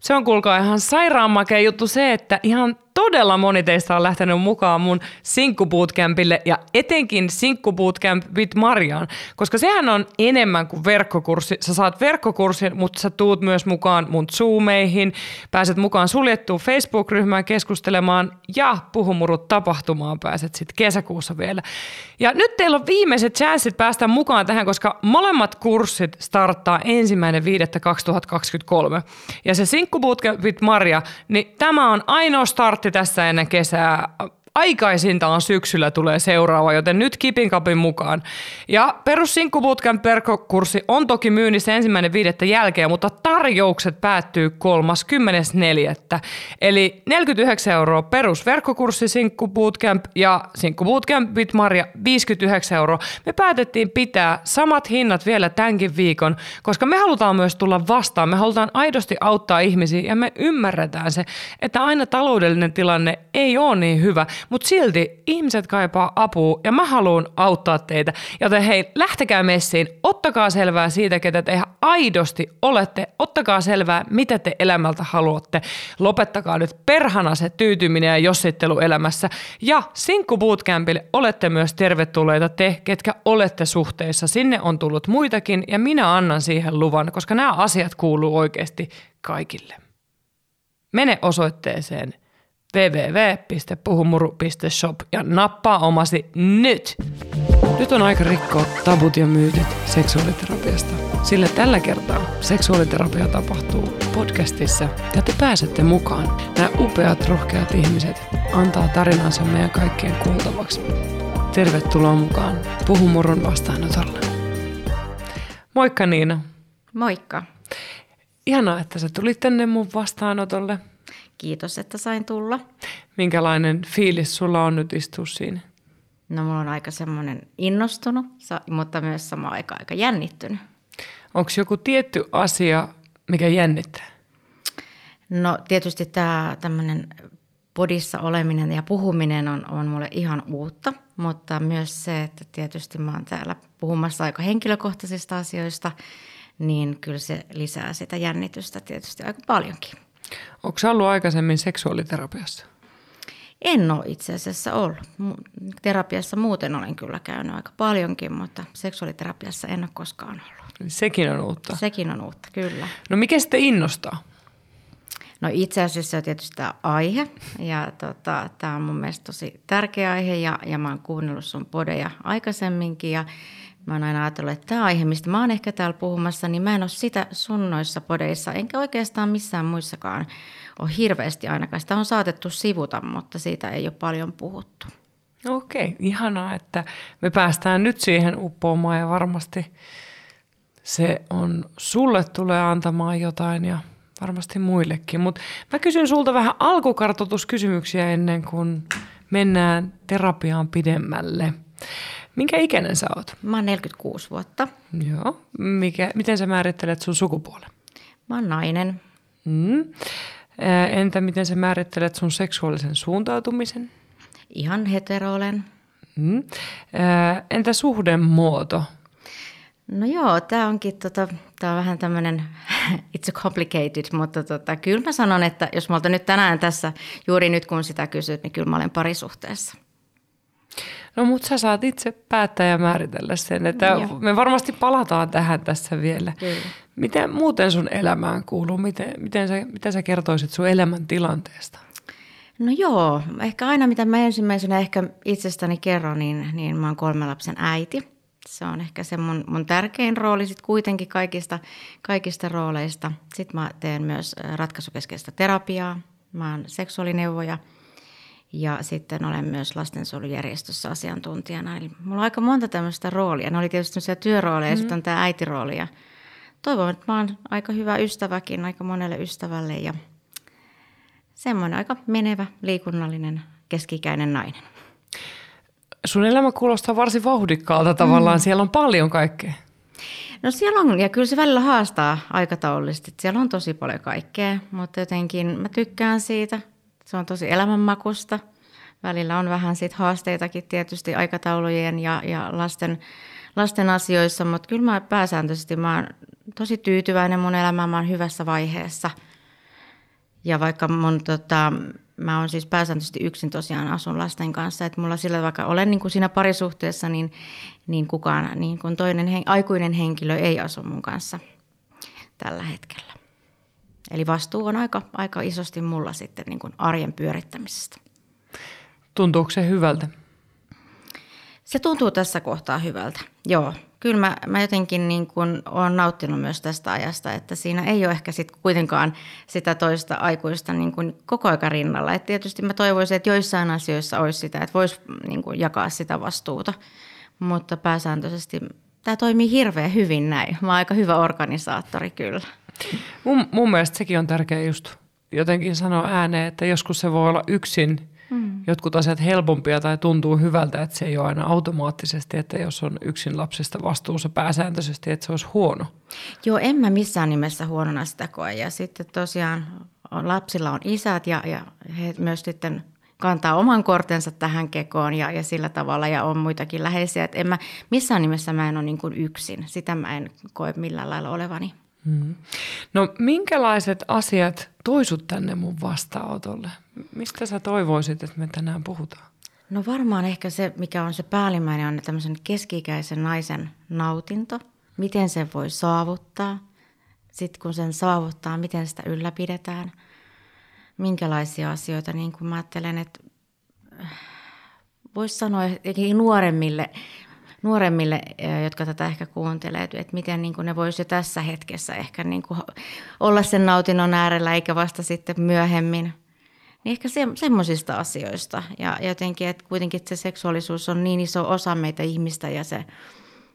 Se on kuulkaa ihan sairaan makea juttu se, että ihan todella moni teistä on lähtenyt mukaan mun sinkkubootcampille ja etenkin sinkkubootcamp with Marian, koska sehän on enemmän kuin verkkokurssi. Sä saat verkkokurssin, mutta sä tuut myös mukaan mun Zoomeihin, pääset mukaan suljettuun Facebook-ryhmään keskustelemaan ja puhumurut tapahtumaan pääset sitten kesäkuussa vielä. Ja nyt teillä on viimeiset chanssit päästä mukaan tähän, koska molemmat kurssit starttaa ensimmäinen 2023. Ja se Sinkkubootcamp with Maria, niin tämä on ainoa startti tässä ennen kesää aikaisintaan syksyllä tulee seuraava, joten nyt kipin kapin mukaan. Ja perus Sinkku Bootcamp verkkokurssi on toki myynnissä ensimmäinen viidettä jälkeen, mutta tarjoukset päättyy 34. Eli 49 euroa perus verkkokurssi Sinkku Bootcamp ja Sinkku Bootcamp with Maria 59 euroa. Me päätettiin pitää samat hinnat vielä tämänkin viikon, koska me halutaan myös tulla vastaan. Me halutaan aidosti auttaa ihmisiä ja me ymmärretään se, että aina taloudellinen tilanne ei ole niin hyvä – mutta silti ihmiset kaipaa apua ja mä haluan auttaa teitä. Joten hei, lähtekää messiin, ottakaa selvää siitä, ketä te aidosti olette, ottakaa selvää, mitä te elämältä haluatte. Lopettakaa nyt perhana se tyytyminen ja jossittelu elämässä. Ja Sinkku Bootcampille olette myös tervetulleita te, ketkä olette suhteissa. Sinne on tullut muitakin ja minä annan siihen luvan, koska nämä asiat kuuluu oikeasti kaikille. Mene osoitteeseen www.puhumuru.shop ja nappaa omasi nyt! Nyt on aika rikkoa tabut ja myytit seksuaaliterapiasta, sillä tällä kertaa seksuaaliterapia tapahtuu podcastissa ja te pääsette mukaan. Nämä upeat, rohkeat ihmiset antaa tarinansa meidän kaikkien kuultavaksi. Tervetuloa mukaan Puhumurun vastaanotolle. Moikka Niina. Moikka. Ihanaa, että sä tulit tänne mun vastaanotolle. Kiitos, että sain tulla. Minkälainen fiilis sulla on nyt istua siinä? No mulla on aika semmoinen innostunut, mutta myös sama aika aika jännittynyt. Onko joku tietty asia, mikä jännittää? No tietysti tämä tämmöinen podissa oleminen ja puhuminen on, on mulle ihan uutta, mutta myös se, että tietysti mä oon täällä puhumassa aika henkilökohtaisista asioista, niin kyllä se lisää sitä jännitystä tietysti aika paljonkin. Onko ollut aikaisemmin seksuaaliterapiassa? En ole itse asiassa ollut. Terapiassa muuten olen kyllä käynyt aika paljonkin, mutta seksuaaliterapiassa en ole koskaan ollut. Sekin on uutta. Sekin on uutta, kyllä. No mikä sitten innostaa? No itse asiassa on tietysti tämä aihe ja tota, tämä on mun mielestä tosi tärkeä aihe ja, ja mä oon kuunnellut sun podeja aikaisemminkin ja Mä oon aina ajatellut, että tämä aihe, mistä mä oon ehkä täällä puhumassa, niin mä en ole sitä sun noissa podeissa, enkä oikeastaan missään muissakaan ole hirveästi ainakaan. Sitä on saatettu sivuta, mutta siitä ei ole paljon puhuttu. Okei, ihanaa, että me päästään nyt siihen uppoamaan ja varmasti se on, sulle tulee antamaan jotain ja varmasti muillekin. Mutta mä kysyn sulta vähän alkukartoituskysymyksiä ennen kuin mennään terapiaan pidemmälle. Minkä ikäinen sä oot? Mä oon 46 vuotta. Joo. Mikä, miten sä määrittelet sun sukupuolen? Mä oon nainen. Mm. Entä miten sä määrittelet sun seksuaalisen suuntautumisen? Ihan hetero olen. Mm. Entä suhdemuoto? No joo, tämä onkin tota, tää on vähän tämmöinen, it's a complicated, mutta tota, kyllä mä sanon, että jos multa nyt tänään tässä, juuri nyt kun sitä kysyt, niin kyllä mä olen parisuhteessa. No mutta sä saat itse päättää ja määritellä sen, että Joo. me varmasti palataan tähän tässä vielä. Kyllä. Miten muuten sun elämään kuuluu? Miten, miten sä, mitä sä kertoisit sun elämän tilanteesta? No joo, ehkä aina mitä mä ensimmäisenä ehkä itsestäni kerron, niin, niin mä oon kolmen lapsen äiti. Se on ehkä se mun, mun tärkein rooli sitten kuitenkin kaikista, kaikista rooleista. Sitten mä teen myös ratkaisukeskeistä terapiaa. Mä oon seksuaalineuvoja – ja sitten olen myös lastensuojelujärjestössä asiantuntijana. Eli mulla on aika monta tämmöistä roolia. Ne oli tietysti tämmöisiä työrooleja mm-hmm. ja sitten on tämä äitirooli. Ja toivon, että mä oon aika hyvä ystäväkin aika monelle ystävälle ja semmoinen aika menevä, liikunnallinen, keskikäinen nainen. Sun elämä kuulostaa varsin vauhdikkaalta tavallaan. Mm. Siellä on paljon kaikkea. No siellä on, ja kyllä se välillä haastaa aikataulullisesti. Siellä on tosi paljon kaikkea, mutta jotenkin mä tykkään siitä. Se on tosi elämänmakusta. Välillä on vähän sit haasteitakin tietysti aikataulujen ja, ja lasten, lasten asioissa, mutta kyllä mä pääsääntöisesti mä oon tosi tyytyväinen mun elämään, mä oon hyvässä vaiheessa. Ja vaikka mun, tota, mä oon siis pääsääntöisesti yksin tosiaan asun lasten kanssa, että mulla sillä vaikka olen niin kuin siinä parisuhteessa, niin, niin kukaan, niin kuin toinen aikuinen henkilö ei asu mun kanssa tällä hetkellä. Eli vastuu on aika, aika isosti mulla sitten niin kuin arjen pyörittämisestä. Tuntuuko se hyvältä? Se tuntuu tässä kohtaa hyvältä, joo. Kyllä mä, mä jotenkin niin kuin olen nauttinut myös tästä ajasta, että siinä ei ole ehkä sit kuitenkaan sitä toista aikuista niin kuin koko aika rinnalla. Et tietysti mä toivoisin, että joissain asioissa olisi sitä, että voisi niin kuin jakaa sitä vastuuta, mutta pääsääntöisesti tämä toimii hirveän hyvin näin. Mä oon aika hyvä organisaattori kyllä. Mun, mun mielestä sekin on tärkeää just jotenkin sanoa ääneen, että joskus se voi olla yksin – mm. jotkut asiat helpompia tai tuntuu hyvältä, että se ei ole aina automaattisesti, että jos on yksin lapsesta vastuussa pääsääntöisesti, että se olisi huono. Joo, en mä missään nimessä huonona sitä koe. Ja sitten tosiaan lapsilla on isät ja, ja he myös sitten kantaa oman kortensa tähän kekoon ja, ja sillä tavalla ja on muitakin läheisiä. Että en mä, missään nimessä mä en ole niin kuin yksin. Sitä mä en koe millään lailla olevani. Mm. No minkälaiset asiat toisut tänne mun vastaanotolle? Mistä sä toivoisit, että me tänään puhutaan? No varmaan ehkä se, mikä on se päällimmäinen, on tämmöisen keski-ikäisen naisen nautinto. Miten sen voi saavuttaa? Sitten kun sen saavuttaa, miten sitä ylläpidetään? Minkälaisia asioita, niin kuin mä ajattelen, että voisi sanoa nuoremmille nuoremmille, jotka tätä ehkä kuuntelee, että miten niin kuin ne voisi jo tässä hetkessä ehkä niin kuin olla sen nautinnon äärellä, eikä vasta sitten myöhemmin. Niin ehkä se, semmoisista asioista. Ja jotenkin, että kuitenkin se seksuaalisuus on niin iso osa meitä ihmistä ja se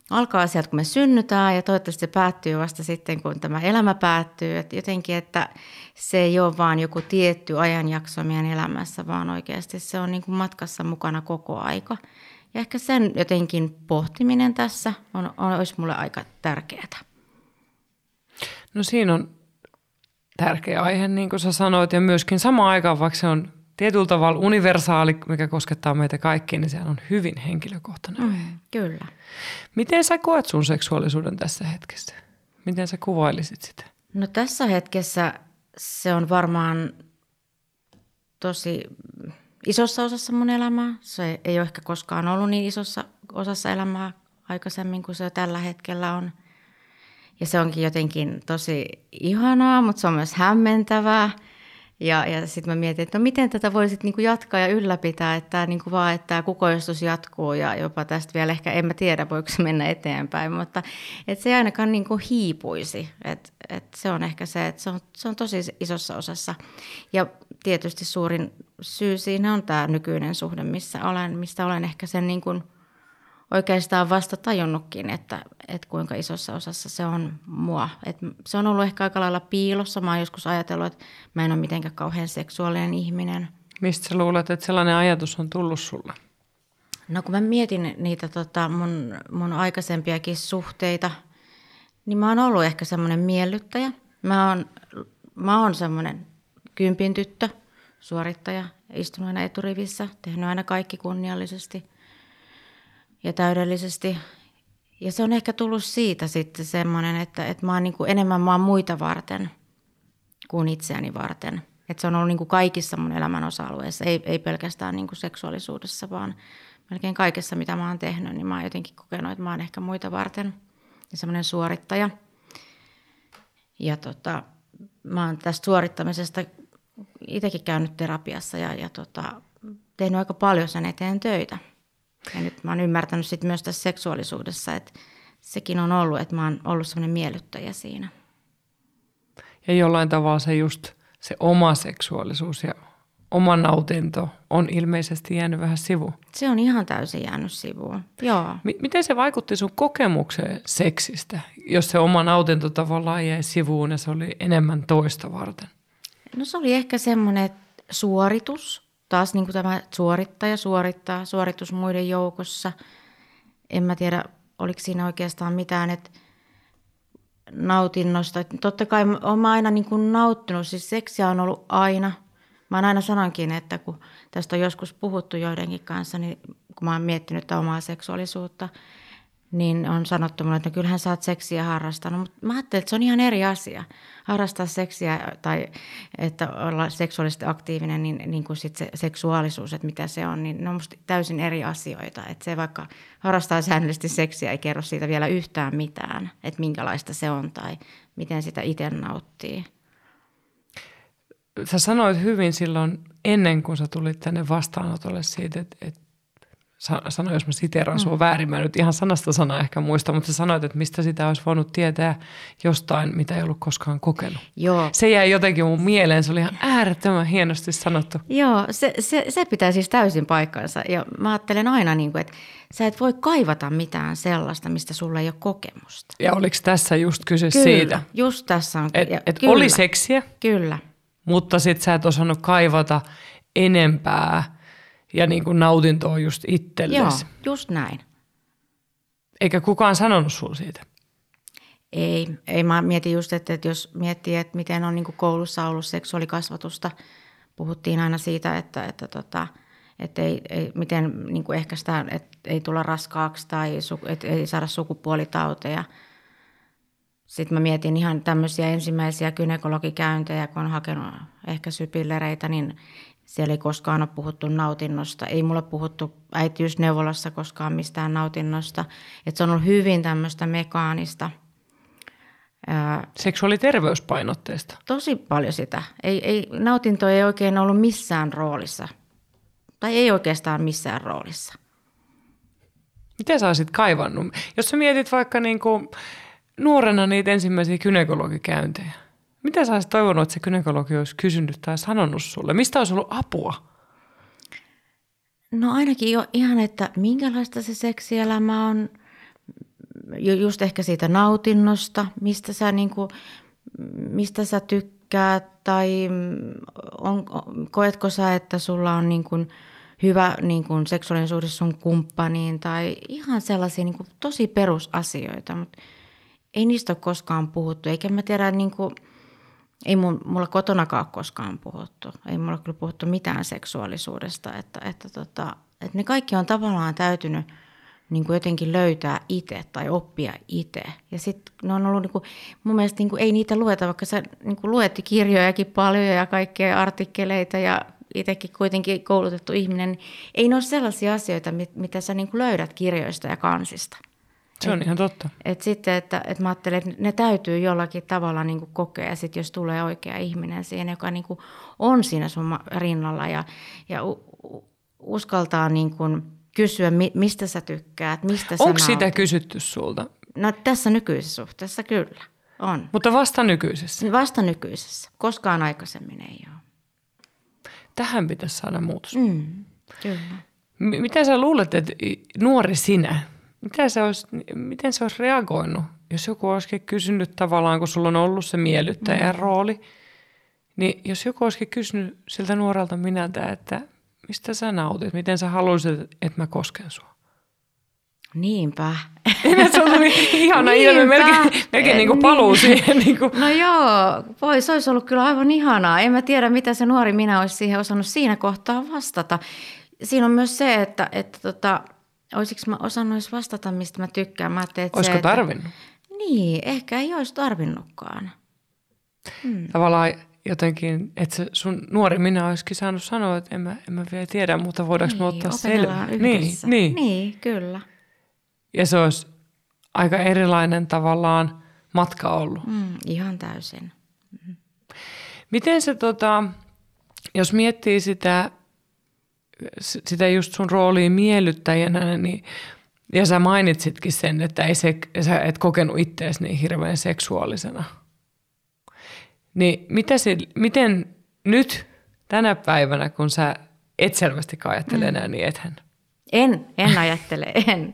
alkaa sieltä, kun me synnytään ja toivottavasti se päättyy vasta sitten, kun tämä elämä päättyy. Että jotenkin, että se ei ole vaan joku tietty ajanjakso meidän elämässä, vaan oikeasti se on niin kuin matkassa mukana koko aika. Ja ehkä sen jotenkin pohtiminen tässä on, on, olisi mulle aika tärkeää. No siinä on tärkeä aihe, niin kuin sä sanoit, ja myöskin samaan aikaan, vaikka se on tietyllä tavalla universaali, mikä koskettaa meitä kaikkia, niin se on hyvin henkilökohtainen. Mm, kyllä. Miten sä koet sun seksuaalisuuden tässä hetkessä? Miten sä kuvailisit sitä? No tässä hetkessä se on varmaan tosi isossa osassa mun elämää. Se ei ole ehkä koskaan ollut niin isossa osassa elämää aikaisemmin kuin se tällä hetkellä on. Ja se onkin jotenkin tosi ihanaa, mutta se on myös hämmentävää. Ja, ja sitten mä mietin, että no miten tätä voisit niinku jatkaa ja ylläpitää, että niinku vaan, että tämä kukoistus jatkuu ja jopa tästä vielä ehkä, en mä tiedä voiko se mennä eteenpäin, mutta että se ei ainakaan niinku hiipuisi. Et, et se on ehkä se, että se on, se on tosi isossa osassa. Ja tietysti suurin syy siinä on tämä nykyinen suhde, missä olen, mistä olen ehkä sen niin kuin oikeastaan vasta tajunnutkin, että, että kuinka isossa osassa se on mua. Et se on ollut ehkä aika lailla piilossa. Mä oon joskus ajatellut, että mä en ole mitenkään kauhean seksuaalinen ihminen. Mistä sä luulet, että sellainen ajatus on tullut sulle? No kun mä mietin niitä tota, mun, mun aikaisempiakin suhteita, niin mä oon ollut ehkä semmoinen miellyttäjä. Mä oon, mä oon semmoinen kympin tyttö – suorittaja, istunut aina eturivissä, tehnyt aina kaikki kunniallisesti ja täydellisesti. Ja se on ehkä tullut siitä sitten semmoinen, että, että mä oon niin kuin enemmän mä oon muita varten kuin itseäni varten. Että se on ollut niin kuin kaikissa mun elämän osa-alueissa, ei, ei pelkästään niin kuin seksuaalisuudessa, vaan melkein kaikessa, mitä mä oon tehnyt, niin mä oon jotenkin kokenut, että mä oon ehkä muita varten ja semmoinen suorittaja. Ja tota, mä oon tästä suorittamisesta itsekin käynyt terapiassa ja, ja tota, tehnyt aika paljon sen eteen töitä. Ja nyt mä oon ymmärtänyt sit myös tässä seksuaalisuudessa, että sekin on ollut, että mä oon ollut semmoinen miellyttäjä siinä. Ja jollain tavalla se just se oma seksuaalisuus ja oma nautinto on ilmeisesti jäänyt vähän sivuun. Se on ihan täysin jäänyt sivuun, joo. M- miten se vaikutti sun kokemukseen seksistä, jos se oma nautinto tavallaan jäi sivuun ja se oli enemmän toista varten? No se oli ehkä semmoinen suoritus, taas niin kuin tämä suorittaja suorittaa, suoritus muiden joukossa. En mä tiedä, oliko siinä oikeastaan mitään, että nautinnosta. Totta kai olen aina niin kuin nauttinut, siis seksiä on ollut aina. Mä aina sanonkin, että kun tästä on joskus puhuttu joidenkin kanssa, niin kun mä oon miettinyt omaa seksuaalisuutta, niin on sanottu mulle, että no kyllähän sä oot seksiä harrastanut, mutta mä ajattelin, että se on ihan eri asia. Harrastaa seksiä tai että olla seksuaalisesti aktiivinen, niin, niin kuin sit se seksuaalisuus, että mitä se on, niin ne on musta täysin eri asioita. Että se vaikka harrastaa säännöllisesti seksiä, ei kerro siitä vielä yhtään mitään, että minkälaista se on tai miten sitä itse nauttii. Sä sanoit hyvin silloin ennen kuin sä tulit tänne vastaanotolle siitä, että, että sano, jos mä siteeran sua mm. väärin, mä nyt ihan sanasta sana ehkä muista, mutta sä sanoit, että mistä sitä olisi voinut tietää jostain, mitä ei ollut koskaan kokenut. Joo. Se jäi jotenkin mun mieleen, se oli ihan äärettömän hienosti sanottu. Joo, se, se, se pitää siis täysin paikkansa ja mä ajattelen aina, niin kuin, että sä et voi kaivata mitään sellaista, mistä sulla ei ole kokemusta. Ja oliko tässä just kyse kyllä, siitä? just tässä on. Että et oli seksiä, kyllä. mutta sit sä et osannut kaivata enempää – ja niin kuin nautintoa just itsellesi. Joo, just näin. Eikä kukaan sanonut sinulle siitä? Ei, ei mä mietin just, että, että jos miettii, että miten on niin kuin koulussa ollut seksuaalikasvatusta, puhuttiin aina siitä, että, että, tota, että ei, ei, miten niin kuin sitä, että ei tulla raskaaksi tai että ei saada sukupuolitauteja. Sitten mä mietin ihan tämmöisiä ensimmäisiä kynekologikäyntejä, kun on hakenut ehkä sypillereitä, niin siellä ei koskaan ole puhuttu nautinnosta. Ei mulle puhuttu äitiysneuvolassa koskaan mistään nautinnosta. Et se on ollut hyvin tämmöistä mekaanista. Seksuaaliterveyspainotteista? Tosi paljon sitä. Ei, ei, nautinto ei oikein ollut missään roolissa. Tai ei oikeastaan missään roolissa. Miten sä olisit kaivannut? Jos sä mietit vaikka niin kuin nuorena niitä ensimmäisiä kynekologikäyntejä mitä sä olisit toivonut, että se kynekologi olisi kysynyt tai sanonut sulle? Mistä olisi ollut apua? No ainakin jo ihan, että minkälaista se seksielämä on, just ehkä siitä nautinnosta, mistä sä, niin kuin, mistä sä tykkäät tai on, koetko sä, että sulla on niin kuin hyvä niin kuin seksuaalinen suhde sun kumppaniin tai ihan sellaisia niin kuin tosi perusasioita, mutta ei niistä ole koskaan puhuttu, eikä mä tiedä niin kuin – ei mun, mulla kotonakaan koskaan puhuttu. Ei mulla kyllä puhuttu mitään seksuaalisuudesta. Että, että, tota, että ne kaikki on tavallaan täytynyt niin kuin jotenkin löytää itse tai oppia itse. Ja sitten ne on ollut, niin kuin, mun mielestä niin kuin, ei niitä lueta, vaikka sä niin kuin luetti kirjojakin paljon ja kaikkea artikkeleita ja itsekin kuitenkin koulutettu ihminen, niin ei ne ole sellaisia asioita, mitä sä niin kuin löydät kirjoista ja kansista. Se on et, ihan totta. Et sitten, että, että mä ajattelen, että ne täytyy jollakin tavalla niin kuin kokea, ja sitten jos tulee oikea ihminen siihen, joka niin kuin on siinä sun rinnalla ja, ja uskaltaa niin kuin kysyä, mistä sä tykkäät, mistä Onko sä sitä kysytty sulta? No tässä nykyisessä suhteessa kyllä, on. Mutta vasta nykyisessä? Vasta nykyisessä, koskaan aikaisemmin ei ole. Tähän pitäisi saada muutos. Mm, kyllä. M- mitä sä luulet, että nuori sinä, mitä se olisi, miten se olisi reagoinut, jos joku olisikin kysynyt tavallaan, kun sulla on ollut se miellyttäjän mm. rooli, niin jos joku olisikin kysynyt siltä nuorelta minältä, että mistä sä nautit, miten sä haluaisit, että mä kosken sua? Niinpä. se on ihana ilme, melkein, melkein niin kuin paluu niin. siihen. Niin kuin. No joo, voi, se olisi ollut kyllä aivan ihanaa. En mä tiedä, mitä se nuori minä olisi siihen osannut siinä kohtaa vastata. Siinä on myös se, että, että tota, Olisiko mä osannut vastata, mistä mä tykkään? Mä että Olisiko se, tarvinnut? Että, niin, ehkä ei olisi tarvinnutkaan. Hmm. Tavallaan jotenkin, että se sun nuori minä olisikin saanut sanoa, että en mä, en mä vielä tiedä, mutta voidaanko niin, me ottaa selvää. Niin, niin. niin, kyllä. Ja se olisi aika erilainen tavallaan matka ollut. Mm, ihan täysin. Mm. Miten se, tota, jos miettii sitä sitä just sun rooliin miellyttäjänä, niin, ja sä mainitsitkin sen, että ei se, sä et kokenut itseäsi niin hirveän seksuaalisena. Niin mitä se, miten nyt tänä päivänä, kun sä et selvästi ajattele mm. enää, niin ethän? En, en ajattele, en.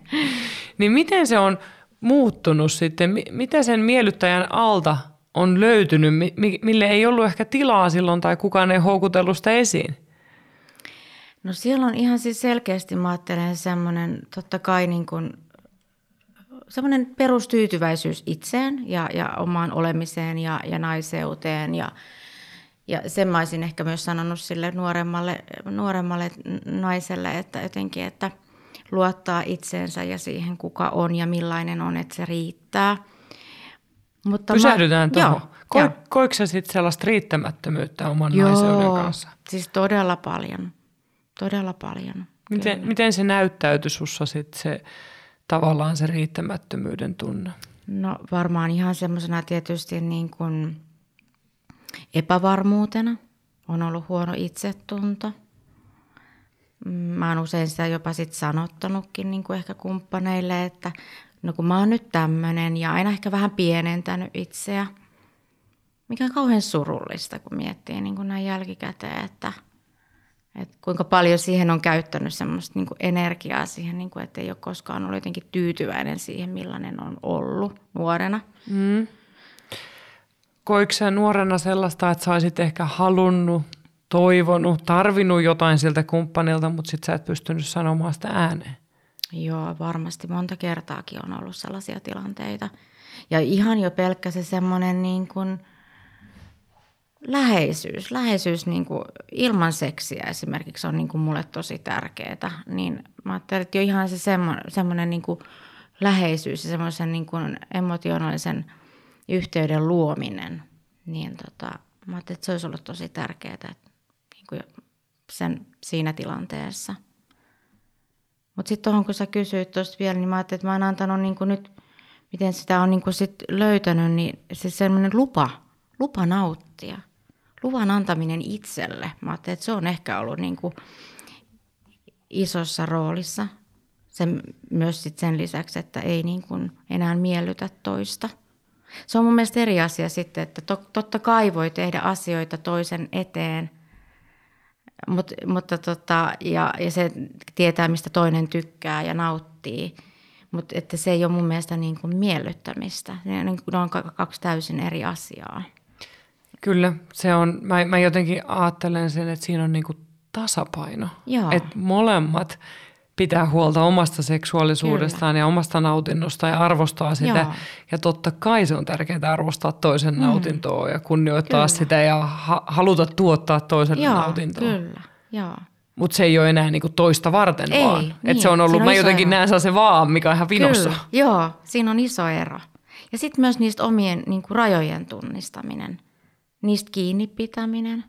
niin miten se on muuttunut sitten? Mitä sen miellyttäjän alta on löytynyt, mille ei ollut ehkä tilaa silloin tai kukaan ei houkutellut sitä esiin? No siellä on ihan siis selkeästi, mä ajattelen semmoinen totta kai niin kuin, semmoinen perustyytyväisyys itseen ja, ja omaan olemiseen ja, ja naiseuteen ja, ja sen mä olisin ehkä myös sanonut sille nuoremmalle, nuoremmalle naiselle, että jotenkin, että luottaa itseensä ja siihen, kuka on ja millainen on, että se riittää. Mutta Pysähdytään mä, tuohon. Ko, koiko sä sitten sellaista riittämättömyyttä oman joo, naiseuden kanssa? siis todella paljon. Todella paljon. Miten, miten se näyttäytyi sussa sitten se tavallaan se riittämättömyyden tunne? No varmaan ihan semmoisena tietysti niin kuin epävarmuutena. On ollut huono itsetunto. Mm, mä oon usein sitä jopa sit sanottanutkin niin kuin ehkä kumppaneille, että no kun mä oon nyt tämmöinen ja aina ehkä vähän pienentänyt itseä. Mikä on kauhean surullista, kun miettii niin kuin näin jälkikäteen, että – et kuinka paljon siihen on käyttänyt semmoista niin energiaa siihen, niin kuin, että ei ole koskaan ollut jotenkin tyytyväinen siihen, millainen on ollut nuorena. Mm. Koiko sä nuorena sellaista, että sä olisit ehkä halunnut, toivonut, tarvinnut jotain siltä kumppanilta, mutta sit sä et pystynyt sanomaan sitä ääneen? Joo, varmasti monta kertaakin on ollut sellaisia tilanteita. Ja ihan jo pelkkä se semmoinen niin kuin – läheisyys, läheisyys niin kuin ilman seksiä esimerkiksi on niin kuin mulle tosi tärkeää. Niin mä ajattelin, että jo ihan se semmoinen, semmoinen niin kuin läheisyys ja semmoisen niin kuin emotionaalisen yhteyden luominen, niin tota, mä ajattelin, että se olisi ollut tosi tärkeää niin kuin sen, siinä tilanteessa. Mutta sitten tuohon, kun sä kysyit tuosta vielä, niin mä ajattelin, että mä oon antanut niin kuin nyt, miten sitä on niin kuin sit löytänyt, niin se semmoinen lupa, lupa nauttia – luvan antaminen itselle. Mä ajattelin, että se on ehkä ollut niin kuin isossa roolissa. Sen, myös sit sen lisäksi, että ei niin kuin enää miellytä toista. Se on mun mielestä eri asia sitten, että to, totta kai voi tehdä asioita toisen eteen, Mut, mutta tota, ja, ja se tietää, mistä toinen tykkää ja nauttii. Mutta että se ei ole mun mielestä niin kuin miellyttämistä. Ne on kaksi täysin eri asiaa. Kyllä, se on, mä, mä jotenkin ajattelen sen, että siinä on niinku tasapaino. Että molemmat pitää huolta omasta seksuaalisuudestaan Kyllä. ja omasta nautinnosta ja arvostaa sitä. Joo. Ja totta kai se on tärkeää arvostaa toisen mm. nautintoa ja kunnioittaa Kyllä. sitä ja ha- haluta tuottaa toiselle Joo, nautintoa. Kyllä, Joo. Mutta se ei ole enää niinku toista varten ei, vaan. Niin. Et se on ollut, on mä jotenkin ero. näen se vaan, mikä on ihan vinossa. Kyllä. Joo, siinä on iso ero. Ja sitten myös niistä omien niinku, rajojen tunnistaminen – niistä kiinni pitäminen.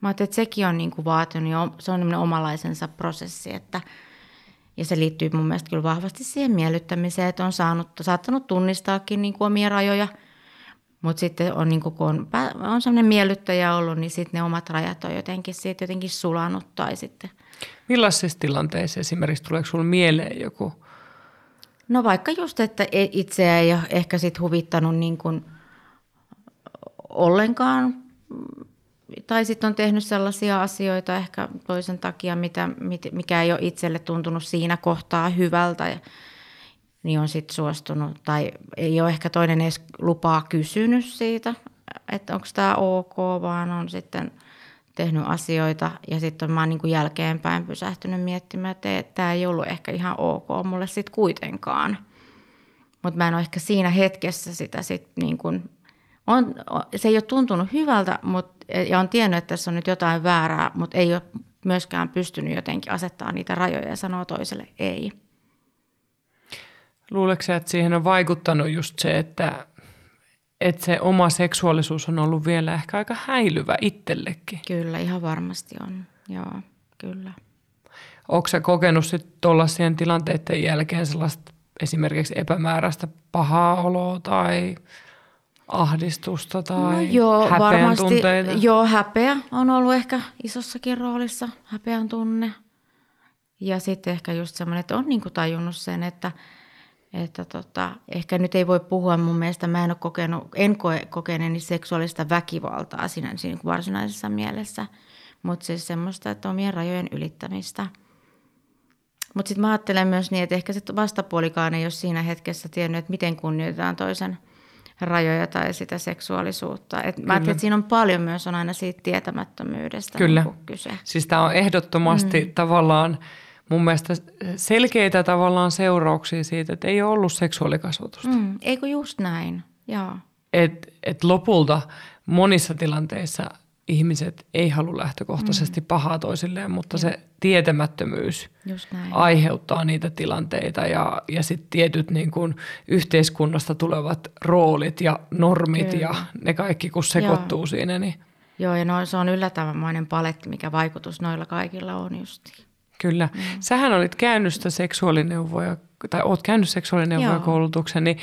Mä ajattelin, että sekin on niin kuin vaatinut, ja se on omalaisensa prosessi, että ja se liittyy mun mielestä kyllä vahvasti siihen miellyttämiseen, että on saanut, saattanut tunnistaakin niin kuin omia rajoja, mutta sitten on, niin kuin, kun on, on sellainen miellyttäjä ollut, niin sitten ne omat rajat on jotenkin siitä jotenkin sulanut tai sitten. Millaisissa tilanteissa esimerkiksi tuleeko sinulle mieleen joku? No vaikka just, että e- itseä ei ole ehkä sitten huvittanut niin kuin – ollenkaan. Tai sitten on tehnyt sellaisia asioita ehkä toisen takia, mitä, mikä ei ole itselle tuntunut siinä kohtaa hyvältä. Niin on sitten suostunut, tai ei ole ehkä toinen edes lupaa kysynyt siitä, että onko tämä ok, vaan on sitten tehnyt asioita ja sitten mä oon niin jälkeenpäin pysähtynyt miettimään, että tämä ei ollut ehkä ihan ok mulle sitten kuitenkaan. Mutta mä en ole ehkä siinä hetkessä sitä sitten niin kuin on, se ei ole tuntunut hyvältä mutta, ja on tiennyt, että tässä on nyt jotain väärää, mutta ei ole myöskään pystynyt jotenkin asettaa niitä rajoja ja sanoa toiselle ei. Luuletko että siihen on vaikuttanut just se, että, että se oma seksuaalisuus on ollut vielä ehkä aika häilyvä itsellekin? Kyllä, ihan varmasti on. Joo, kyllä. Onko sä kokenut sitten tuollaisien tilanteiden jälkeen sellaista esimerkiksi epämääräistä pahaa oloa tai ahdistusta tai no joo, varmasti, tunteita? Joo, häpeä on ollut ehkä isossakin roolissa, häpeän tunne. Ja sitten ehkä just semmoinen, että on niinku tajunnut sen, että, että tota, ehkä nyt ei voi puhua mun mielestä, mä en ole kokenut, en koe kokeneeni seksuaalista väkivaltaa siinä, siinä varsinaisessa mielessä, mutta siis semmoista, että omien rajojen ylittämistä. Mutta sitten mä ajattelen myös niin, että ehkä se vastapuolikaan ei ole siinä hetkessä tiennyt, että miten kunnioitetaan toisen – rajoja tai sitä seksuaalisuutta. Et mä ajattelin, että siinä on paljon myös on aina siitä tietämättömyydestä Kyllä. Niin kyse. Siis tämä on ehdottomasti mm. tavallaan mun mielestä selkeitä tavallaan seurauksia siitä, että ei ole ollut seksuaalikasvatusta. Mm. Eikö just näin, joo. Et, et lopulta monissa tilanteissa ihmiset ei halua lähtökohtaisesti mm. pahaa toisilleen, mutta Joo. se tietämättömyys Just näin. aiheuttaa niitä tilanteita ja, ja sitten tietyt niin kun yhteiskunnasta tulevat roolit ja normit Kyllä. ja ne kaikki kun sekoittuu Joo. siinä. Niin... Joo, ja no, se on yllättävänmoinen paletti, mikä vaikutus noilla kaikilla on just. Kyllä. Mm. Sähän olit käynyt sitä seksuaalineuvoja, tai oot käynyt seksuaalineuvoja koulutuksen, niin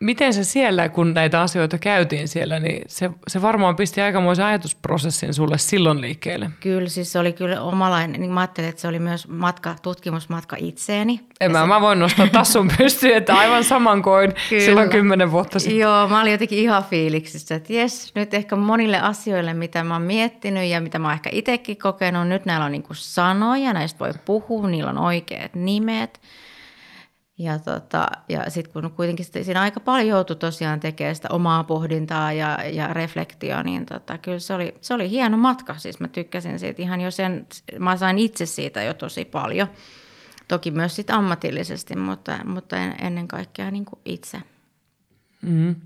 miten se siellä, kun näitä asioita käytiin siellä, niin se, se varmaan pisti aikamoisen ajatusprosessin sulle silloin liikkeelle. Kyllä, siis se oli kyllä omalainen. Niin mä ajattelin, että se oli myös matka, tutkimusmatka itseeni. En mä, se... mä voin nostaa tassun pystyyn, että aivan saman kuin kyllä. silloin kymmenen vuotta sitten. Joo, mä olin jotenkin ihan fiiliksissä, että jes, nyt ehkä monille asioille, mitä mä oon miettinyt ja mitä mä oon ehkä itsekin kokenut, nyt näillä on niin sanoja, näistä voi puhua, niillä on oikeat nimet – ja, tota, ja sitten kun kuitenkin siinä aika paljon joutui tosiaan tekemään sitä omaa pohdintaa ja, ja reflektioa, niin tota, kyllä se oli, se oli hieno matka. Siis mä tykkäsin siitä ihan jo sen, mä sain itse siitä jo tosi paljon. Toki myös sit ammatillisesti, mutta, mutta ennen kaikkea niin kuin itse. Mm.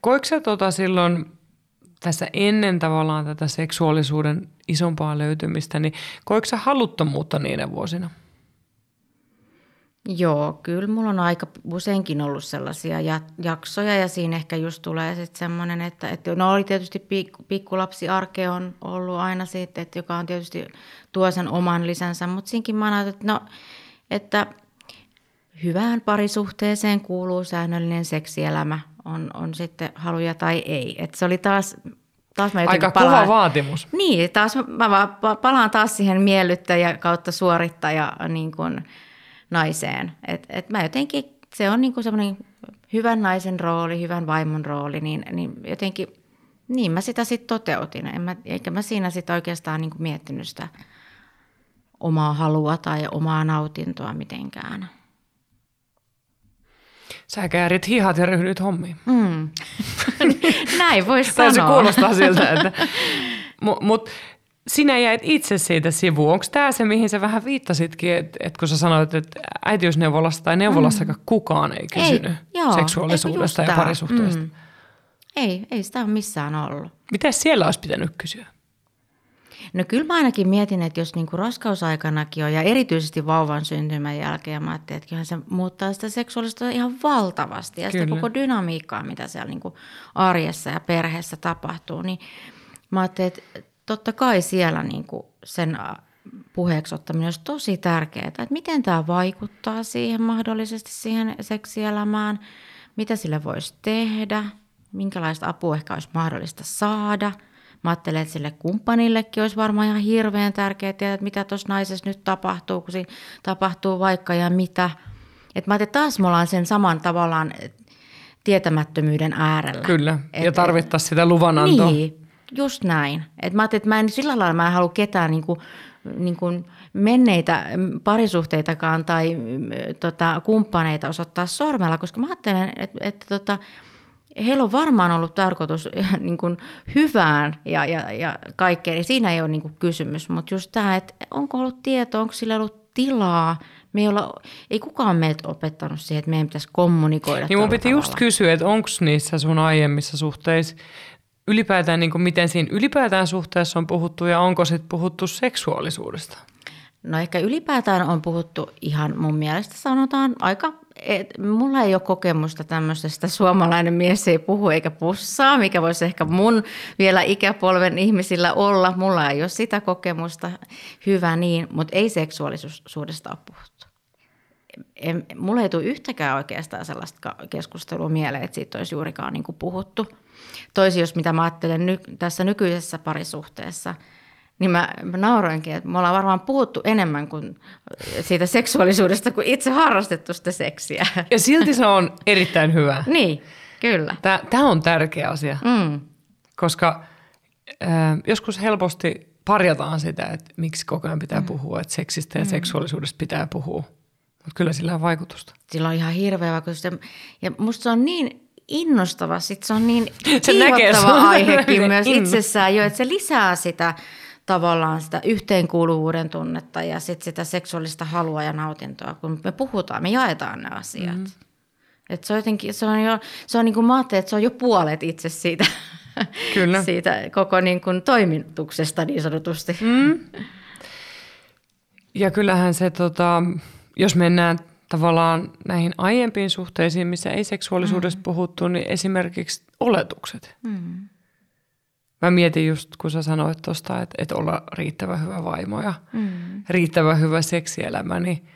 Koiko sä tota silloin tässä ennen tavallaan tätä seksuaalisuuden isompaa löytymistä, niin koiko sä haluttomuutta niinä vuosina? Joo, kyllä mulla on aika useinkin ollut sellaisia jaksoja ja siinä ehkä just tulee sitten semmoinen, että, että no oli tietysti pikku, pikkulapsi arke on ollut aina sitten, että joka on tietysti tuo sen oman lisänsä, mutta siinkin mä ajattelin, että no, että hyvään parisuhteeseen kuuluu säännöllinen seksielämä, on, on sitten haluja tai ei. Että se oli taas taas mä Aika palaan, kova vaatimus. Niin, taas mä, mä palaan taas siihen miellyttäjä kautta suorittaja niin kuin, naiseen. Et, et mä jotenkin, se on niinku semmoinen hyvän naisen rooli, hyvän vaimon rooli, niin, niin jotenkin niin mä sitä sitten toteutin. En mä, eikä mä siinä sitten oikeastaan niinku miettinyt sitä omaa halua tai omaa nautintoa mitenkään. Sä käärit hihat ja ryhdyt hommiin. Mm. Näin voisi sanoa. se kuulostaa siltä, että... Mutta mut, sinä jäit itse siitä sivuun. Onko tämä se, mihin sä vähän viittasitkin, että et kun sä sanoit, että äitiysneuvolasta tai neuvolassakaan mm. kukaan ei kysynyt ei, joo, seksuaalisuudesta ja parisuhteesta? Mm. Ei, ei sitä ole missään ollut. Miten siellä olisi pitänyt kysyä? No kyllä mä ainakin mietin, että jos niinku raskausaikanakin on ja erityisesti vauvan syntymän jälkeen, mä ajattelin, että kyllähän se muuttaa sitä seksuaalista ihan valtavasti ja kyllä. sitä koko dynamiikkaa, mitä siellä niinku arjessa ja perheessä tapahtuu, niin mä ajattelin, että totta kai siellä niin kuin sen puheeksi ottaminen olisi tosi tärkeää, että miten tämä vaikuttaa siihen mahdollisesti siihen seksielämään, mitä sille voisi tehdä, minkälaista apua ehkä olisi mahdollista saada. Mä ajattelen, että sille kumppanillekin olisi varmaan ihan hirveän tärkeää tietää, että mitä tuossa naisessa nyt tapahtuu, kun siinä tapahtuu vaikka ja mitä. Et mä ajattelin, että taas me ollaan sen saman tavallaan tietämättömyyden äärellä. Kyllä, ja tarvittaisiin sitä luvanantoa. Niin, Just näin. Et mä ajattelin, että mä en sillä lailla mä en halua ketään niin kuin, niin kuin menneitä parisuhteitakaan tai tota, kumppaneita osoittaa sormella, koska mä ajattelen, että, että tota, heillä on varmaan ollut tarkoitus niin kuin hyvään ja, ja, ja kaikkeen. Niin siinä ei ole niin kuin kysymys, mutta just tämä, että onko ollut tieto, onko sillä ollut tilaa, me ei, olla, ei kukaan meiltä opettanut siihen, että meidän pitäisi kommunikoida. Niin mun piti tavalla. just kysyä, että onko niissä sun aiemmissa suhteissa ylipäätään, niin kuin miten siinä ylipäätään suhteessa on puhuttu ja onko sitten puhuttu seksuaalisuudesta? No ehkä ylipäätään on puhuttu ihan mun mielestä sanotaan aika, et, mulla ei ole kokemusta tämmöisestä suomalainen mies ei puhu eikä pussaa, mikä voisi ehkä mun vielä ikäpolven ihmisillä olla. Mulla ei ole sitä kokemusta, hyvä niin, mutta ei seksuaalisuudesta ole puhuttu. En, mulla ei tule yhtäkään oikeastaan sellaista keskustelua mieleen, että siitä olisi juurikaan niin kuin puhuttu – toisi, jos mitä mä ajattelen ny, tässä nykyisessä parisuhteessa, niin mä, mä nauroinkin, että me ollaan varmaan puhuttu enemmän kuin siitä seksuaalisuudesta kuin itse harrastettu sitä seksiä. Ja silti se on erittäin hyvä. niin, kyllä. Tämä on tärkeä asia, mm. koska äh, joskus helposti parjataan sitä, että miksi koko ajan pitää mm. puhua, että seksistä ja mm. seksuaalisuudesta pitää puhua. Mutta kyllä sillä on vaikutusta. Sillä on ihan hirveä vaikutus. Ja musta se on niin innostava. Sitten se on niin kiihottava aihekin myös itsessään jo, että se lisää sitä tavallaan sitä yhteenkuuluvuuden tunnetta ja sitten sitä seksuaalista halua ja nautintoa, kun me puhutaan, me jaetaan ne asiat. Mm. Et se on jotenkin, se on jo, se on niin kuin mä että se on jo puolet itse siitä, Kyllä. siitä koko niin kuin toimituksesta niin sanotusti. Mm. Ja kyllähän se, tota, jos mennään tavallaan näihin aiempiin suhteisiin, missä ei seksuaalisuudesta mm. puhuttu, niin esimerkiksi oletukset. Mm. Mä mietin just, kun sä sanoit tuosta, että, että olla riittävän hyvä vaimo ja mm. riittävän hyvä seksielämä, niin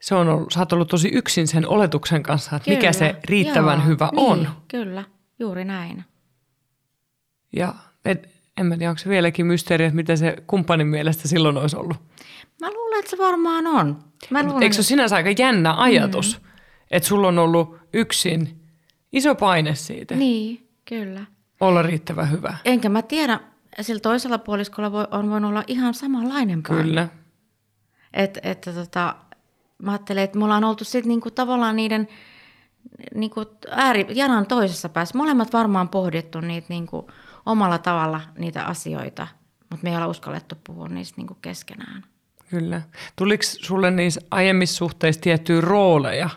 se on ollut, sä oot ollut tosi yksin sen oletuksen kanssa, että kyllä. mikä se riittävän Joo, hyvä niin, on. Kyllä, juuri näin. Ja et, en mä tiedä, onko se vieläkin mysteeri, että mitä se kumppanin mielestä silloin olisi ollut. Mä luulen, että se varmaan on. Mä luulen, Eikö se ole sinänsä aika jännä ajatus, mm. että sulla on ollut yksin iso paine siitä? Niin, kyllä. Olla riittävän hyvä. Enkä mä tiedä, sillä toisella puoliskolla voi, on voinut olla ihan samanlainen paine. Kyllä. Että et, tota, mä ajattelen, että me ollaan oltu sitten niinku tavallaan niiden niinku ääri, janan toisessa päässä. Molemmat varmaan pohdittu niitä niinku omalla tavalla niitä asioita, mutta me ei olla uskallettu puhua niistä niinku keskenään. Kyllä. Tuliko sulle niissä aiemmissa suhteissa tiettyjä rooleja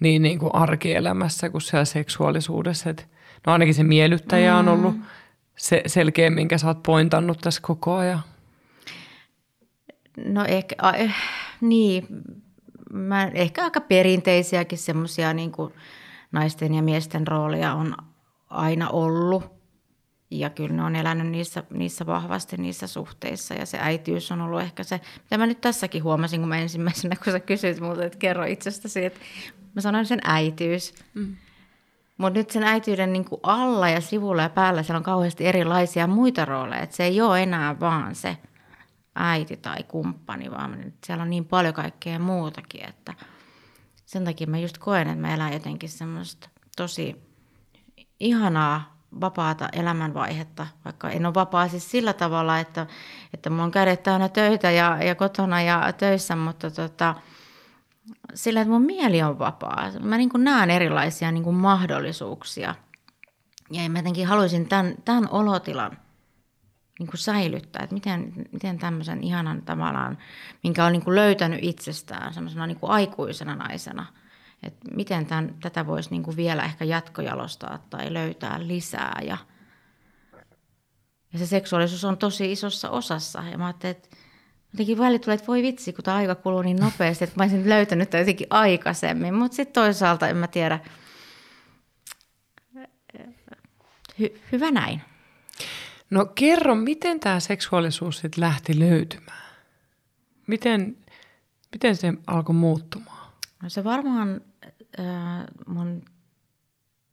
niin, niin kuin arkielämässä kuin siellä seksuaalisuudessa? Et, no ainakin se miellyttäjä on ollut mm. se, selkeä, minkä sä oot pointannut tässä koko ajan. No ehkä, äh, niin, mä, ehkä aika perinteisiäkin semmoisia niin naisten ja miesten rooleja on aina ollut. Ja kyllä ne on elänyt niissä, niissä vahvasti niissä suhteissa ja se äitiys on ollut ehkä se, mitä mä nyt tässäkin huomasin, kun mä ensimmäisenä, kun sä kysyit multa, että kerro itsestäsi, että mä sanoin sen äitiys. Mm. Mutta nyt sen äityyden niin kuin alla ja sivulla ja päällä siellä on kauheasti erilaisia muita rooleja. että se ei ole enää vaan se äiti tai kumppani, vaan siellä on niin paljon kaikkea muutakin, että sen takia mä just koen, että mä elän jotenkin semmoista tosi ihanaa vapaata elämänvaihetta, vaikka en ole vapaa siis sillä tavalla, että, että mulla on kädet täynnä töitä ja, ja kotona ja töissä, mutta tota, sillä, että mun mieli on vapaa. Mä niin näen erilaisia niin kuin mahdollisuuksia. Ja mä jotenkin haluaisin tämän, tämän olotilan niin kuin säilyttää, että miten, miten tämmöisen ihanan tavallaan, minkä on niin kuin löytänyt itsestään semmoisena niin aikuisena naisena – että miten tämän, tätä voisi niin kuin vielä ehkä jatkojalostaa tai löytää lisää. Ja, ja se seksuaalisuus on tosi isossa osassa. Ja mä ajattelin, että jotenkin välillä tulee, että voi vitsi, kun tämä aika kuluu niin nopeasti, että mä olisin löytänyt tämän jotenkin aikaisemmin. Mutta sitten toisaalta en mä tiedä. Hy- hyvä näin. No kerro, miten tämä seksuaalisuus sitten lähti löytymään? Miten, miten se alkoi muuttumaan? No se varmaan äh, mun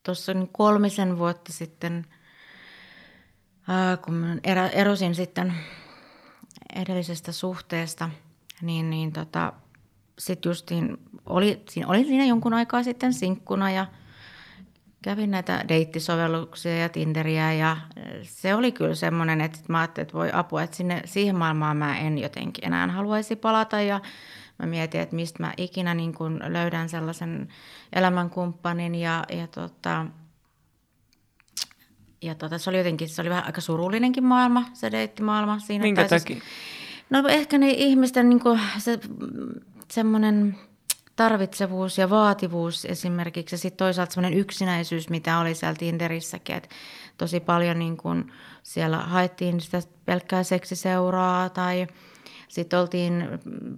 tuossa kolmisen vuotta sitten, äh, kun mä erosin sitten edellisestä suhteesta, niin, niin tota, sitten justiin oli, siinä, olin siinä jonkun aikaa sitten sinkkuna ja kävin näitä deittisovelluksia ja Tinderiä ja se oli kyllä semmoinen, että mä ajattelin, että voi apua, että sinne, siihen maailmaan mä en jotenkin enää haluaisi palata ja mä mietin, että mistä mä ikinä niin kun löydän sellaisen elämänkumppanin ja, ja, tota, ja tota, se oli jotenkin, se oli vähän aika surullinenkin maailma, se deittimaailma. Siinä Minkä takia? No ehkä ne ihmisten niin kuin, se, semmoinen tarvitsevuus ja vaativuus esimerkiksi ja sitten toisaalta semmoinen yksinäisyys, mitä oli siellä Tinderissäkin, että tosi paljon niin kuin siellä haettiin sitä pelkkää seksiseuraa tai – sitten oltiin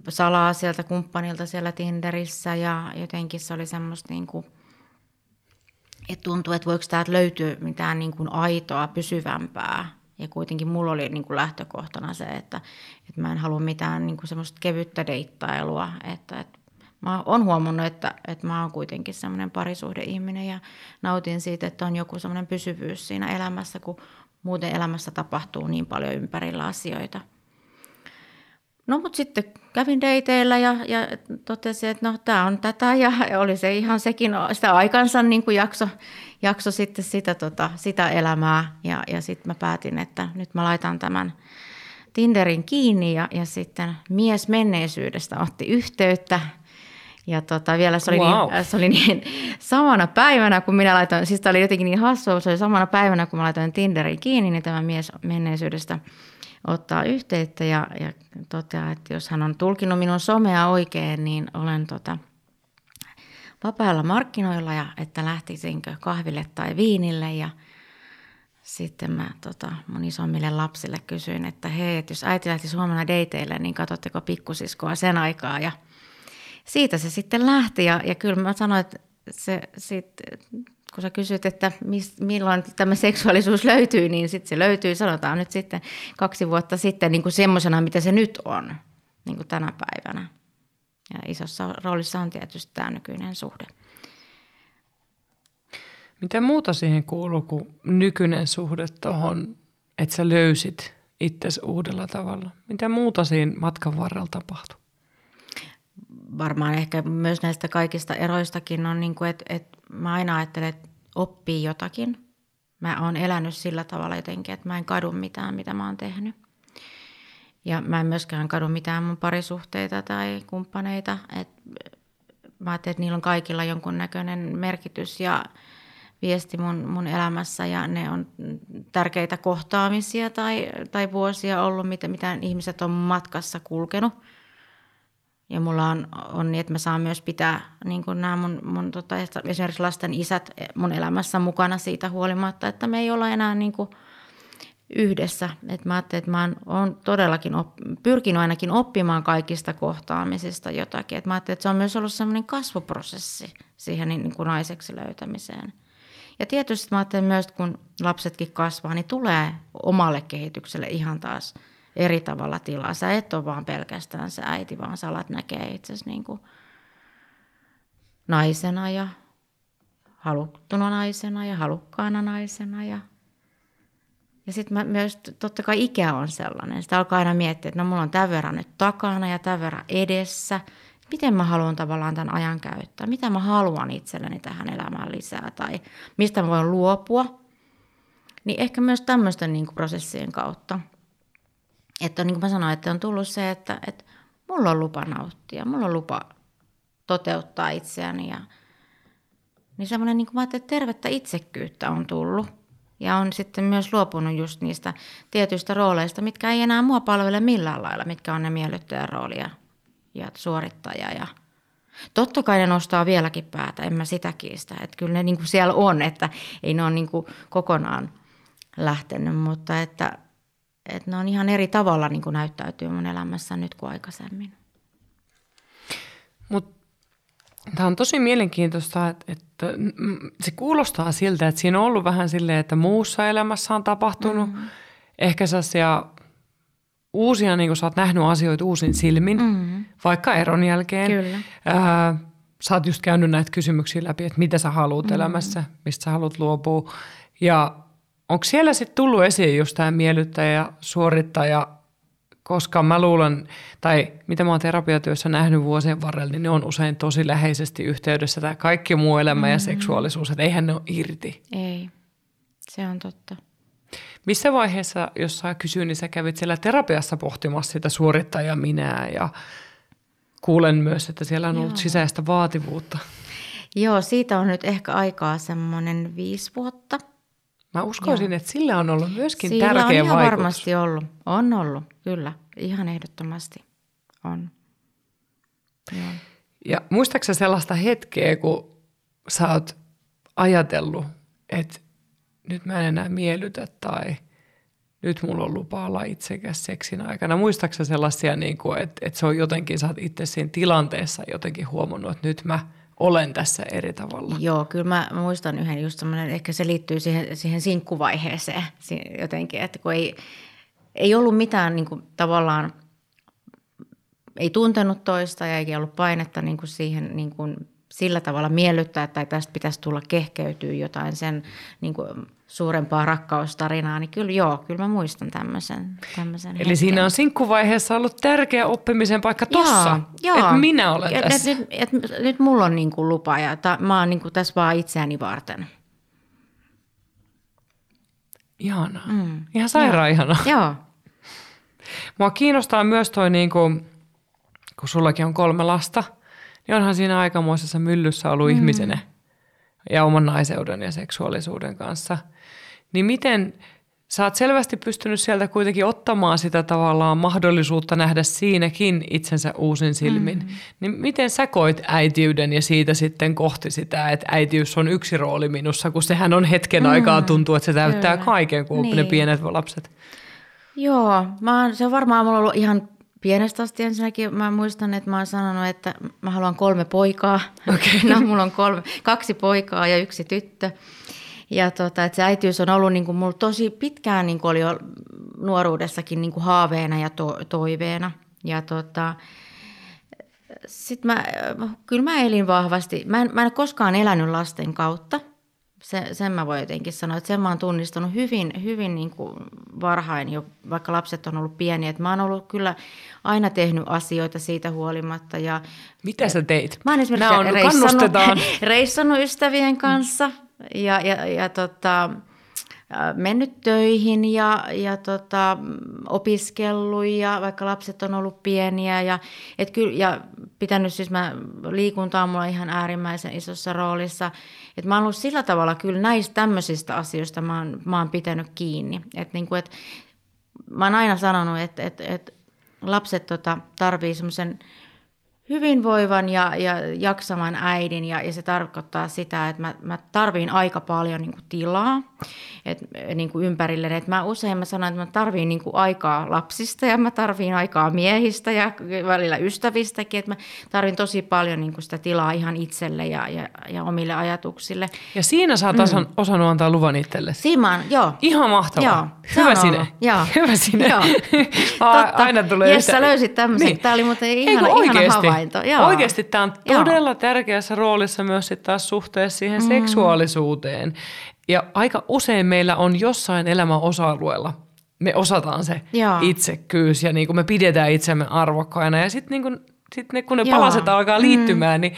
salaa sieltä kumppanilta siellä Tinderissä ja jotenkin se oli semmoista niin kuin, että tuntui, että voiko täältä löytyä mitään niin kuin aitoa, pysyvämpää. Ja kuitenkin mulla oli niin kuin lähtökohtana se, että, että mä en halua mitään niin kuin semmoista kevyttä deittailua. Että, että mä oon huomannut, että, että mä oon kuitenkin semmoinen parisuhdeihminen ja nautin siitä, että on joku semmoinen pysyvyys siinä elämässä, kun muuten elämässä tapahtuu niin paljon ympärillä asioita – No mutta sitten kävin deiteillä ja, ja totesin, että no tämä on tätä ja oli se ihan sekin sitä aikansa niin kuin jakso, jakso sitten sitä, tota, sitä elämää ja, ja sitten mä päätin, että nyt mä laitan tämän Tinderin kiinni ja, ja sitten mies menneisyydestä otti yhteyttä ja tota, vielä se oli, niin, wow. niin, se oli niin samana päivänä, kun minä laitoin, siis tämä oli jotenkin niin hassua, se oli samana päivänä, kun mä laitoin Tinderin kiinni, niin tämä mies menneisyydestä – ottaa yhteyttä ja, ja toteaa, että jos hän on tulkinut minun somea oikein, niin olen tota, vapailla markkinoilla ja että lähtisinkö kahville tai viinille. Ja sitten mä tota, mun isommille lapsille kysyin, että hei, että jos äiti lähti huomenna dateille, niin katsotteko pikkusiskoa sen aikaa? Ja siitä se sitten lähti. Ja, ja kyllä mä sanoin, että se sitten kun sä kysyt, että mis, milloin tämä seksuaalisuus löytyy, niin sitten se löytyy, sanotaan nyt sitten kaksi vuotta sitten niin kuin semmoisena, mitä se nyt on, niin kuin tänä päivänä. Ja isossa roolissa on tietysti tämä nykyinen suhde. Mitä muuta siihen kuuluu kuin nykyinen suhde tuohon, että sä löysit itsesi uudella tavalla? Mitä muuta siinä matkan varrella tapahtui? Varmaan ehkä myös näistä kaikista eroistakin on, niin kuin, että, että mä aina ajattelen, että oppii jotakin. Mä oon elänyt sillä tavalla jotenkin, että mä en kadu mitään, mitä mä oon tehnyt. Ja mä en myöskään kadu mitään mun parisuhteita tai kumppaneita. Et mä ajattelin, että niillä on kaikilla jonkunnäköinen merkitys ja viesti mun, mun elämässä ja ne on tärkeitä kohtaamisia tai, tai vuosia ollut, mitä, mitä ihmiset on matkassa kulkenut – ja mulla on, on niin, että mä saan myös pitää niin kuin nämä mun, mun tota, esimerkiksi lasten isät mun elämässä mukana siitä huolimatta, että me ei olla enää niin kuin yhdessä. Et mä ajattelin, että mä oon todellakin op, pyrkinyt ainakin oppimaan kaikista kohtaamisista jotakin. Et mä ajattelin, että se on myös ollut sellainen kasvuprosessi siihen niin kuin naiseksi löytämiseen. Ja tietysti mä ajattelin myös, kun lapsetkin kasvaa, niin tulee omalle kehitykselle ihan taas – eri tavalla tilaa. Sä et ole vaan pelkästään se äiti, vaan sä alat näkee itsesi niin kuin naisena ja haluttuna naisena ja halukkaana naisena. Ja, ja sitten myös totta kai ikä on sellainen. Sitä alkaa aina miettiä, että no mulla on tämän verran nyt takana ja tämän verran edessä. Miten mä haluan tavallaan tämän ajan käyttää? Mitä mä haluan itselleni tähän elämään lisää? Tai mistä mä voin luopua? Niin ehkä myös tämmöisten niin prosessien kautta että niin kuin mä sanoin, että on tullut se, että, että mulla on lupa nauttia, mulla on lupa toteuttaa itseäni. Ja, niin semmoinen, niin kuin mä että tervettä itsekkyyttä on tullut. Ja on sitten myös luopunut just niistä tietyistä rooleista, mitkä ei enää mua palvele millään lailla, mitkä on ne miellyttäjän roolia ja suorittaja. Ja totta kai ne nostaa vieläkin päätä, en mä sitä kiistä. Että kyllä ne niin kuin siellä on, että ei ne ole niin kuin kokonaan lähtenyt, mutta että että ne on ihan eri tavalla niin kuin näyttäytyy mun elämässä nyt kuin aikaisemmin. Mut Tämä on tosi mielenkiintoista, että, että se kuulostaa siltä, että siinä on ollut vähän silleen, että muussa elämässä on tapahtunut mm-hmm. ehkä sellaisia uusia, niin kuin sä oot nähnyt asioita uusin silmin, mm-hmm. vaikka eron jälkeen. Kyllä. Ää, sä oot just käynyt näitä kysymyksiä läpi, että mitä sä haluat mm-hmm. elämässä, mistä sä haluat luopua. Ja Onko siellä sitten tullut esiin just tämä miellyttäjä, suorittaja, koska mä luulen, tai mitä mä oon terapiatyössä nähnyt vuosien varrella, niin ne on usein tosi läheisesti yhteydessä tämä kaikki muu elämä mm-hmm. ja seksuaalisuus, että eihän ne ole irti. Ei, se on totta. Missä vaiheessa, jos saa kysyä, niin sä kävit siellä terapiassa pohtimassa sitä suorittajaa minää ja kuulen myös, että siellä on Joo. ollut sisäistä vaativuutta. Joo, siitä on nyt ehkä aikaa semmoinen viisi vuotta – Mä uskoisin, Joo. että sillä on ollut myöskin sillä tärkeä on ihan vaikutus. varmasti ollut. On ollut, kyllä. Ihan ehdottomasti on. Joo. Ja muistaaksä sellaista hetkeä, kun sä oot ajatellut, että nyt mä en enää miellytä tai nyt mulla on lupa olla itsekäs seksin aikana. Muistaaksä sellaisia, niin kuin, että, että se on jotenkin, sä oot itse siinä tilanteessa jotenkin huomannut, että nyt mä – olen tässä eri tavalla. Joo, kyllä mä muistan yhden just semmoinen, ehkä se liittyy siihen, siihen sinkkuvaiheeseen jotenkin, että kun ei, ei ollut mitään niin kuin, tavallaan, ei tuntenut toista ja ei ollut painetta niin kuin siihen niin kuin, sillä tavalla miellyttää tai tästä pitäisi tulla kehkeytyä jotain sen niin kuin, suurempaa rakkaustarinaa, niin kyllä joo, kyllä mä muistan tämmöisen. tämmöisen Eli hetken. siinä on sinkkuvaiheessa ollut tärkeä oppimisen paikka tossa, että minä olen et, tässä. Et, et, et, nyt mulla on niin kuin lupa ja ta, mä oon niin kuin tässä vaan itseäni varten. Ihanaa. Mm. Ihan sairaan ihanaa. Joo. Mua kiinnostaa myös toi, niin kuin, kun sullakin on kolme lasta, niin onhan siinä aikamoisessa myllyssä ollut mm. ihmisenä ja oman naiseuden ja seksuaalisuuden kanssa – niin miten sä oot selvästi pystynyt sieltä kuitenkin ottamaan sitä tavallaan mahdollisuutta nähdä siinäkin itsensä uusin silmin. Mm. Niin miten sä koit äitiyden ja siitä sitten kohti sitä, että äitiys on yksi rooli minussa, kun sehän on hetken mm. aikaa tuntuu, että se täyttää Kyllä. kaiken, kun niin. ne pienet lapset. Joo, mä oon, se on varmaan mulla ollut ihan pienestä asti ensinnäkin. Mä muistan, että mä oon sanonut, että mä haluan kolme poikaa. Okay. no, mulla on kolme, kaksi poikaa ja yksi tyttö. Ja tota, että se äitiys on ollut niin kuin mulla tosi pitkään, niin kuin oli nuoruudessakin niin kuin haaveena ja to, toiveena. Ja tota, sitten mä, kyllä mä elin vahvasti. Mä en, mä en koskaan elänyt lasten kautta. Se, sen mä voin jotenkin sanoa, että sen mä oon tunnistanut hyvin, hyvin niin kuin varhain jo, vaikka lapset on ollut pieniä. Että mä oon ollut kyllä aina tehnyt asioita siitä huolimatta. Ja, Mitä sä teit? Mä oon esimerkiksi on, reissannut, reissannut ystävien kanssa ja, ja, ja tota, mennyt töihin ja, ja tota, opiskellut ja vaikka lapset on ollut pieniä ja, et kyllä, ja pitänyt siis mä, liikunta on mulla ihan äärimmäisen isossa roolissa. Et mä oon ollut sillä tavalla kyllä näistä tämmöisistä asioista mä oon, mä oon pitänyt kiinni. Et niin kuin, et, mä oon aina sanonut, että et, et lapset tota, tarvii semmoisen hyvinvoivan ja, ja jaksavan äidin ja, ja se tarkoittaa sitä, että mä, mä tarviin aika paljon niin tilaa et, niin kuin ympärille. Et mä usein mä sanon, että mä tarviin niin kuin aikaa lapsista ja mä tarviin aikaa miehistä ja välillä ystävistäkin. Että mä tarvin tosi paljon niin kuin sitä tilaa ihan itselle ja, ja, ja omille ajatuksille. Ja siinä sä oot mm. osannut antaa luvan itselle. Siinä joo. Ihan mahtavaa. Joo, Hyvä sinne. Joo. Hyvä sinne. Joo. Totta. Aina tulee Jessa yhtä... löysit tämmöisen. Niin. Tämä oli muuten ihana, ihana havainto. Joo. Oikeasti tämä on todella Joo. tärkeässä roolissa myös sit taas suhteessa siihen mm. seksuaalisuuteen. Ja aika usein meillä on jossain elämän osa-alueella, me osataan se Joo. itsekyys ja niin kuin me pidetään itsemme arvokkaina. Ja sitten niin sit ne, kun ne Joo. palaset alkaa liittymään, mm. niin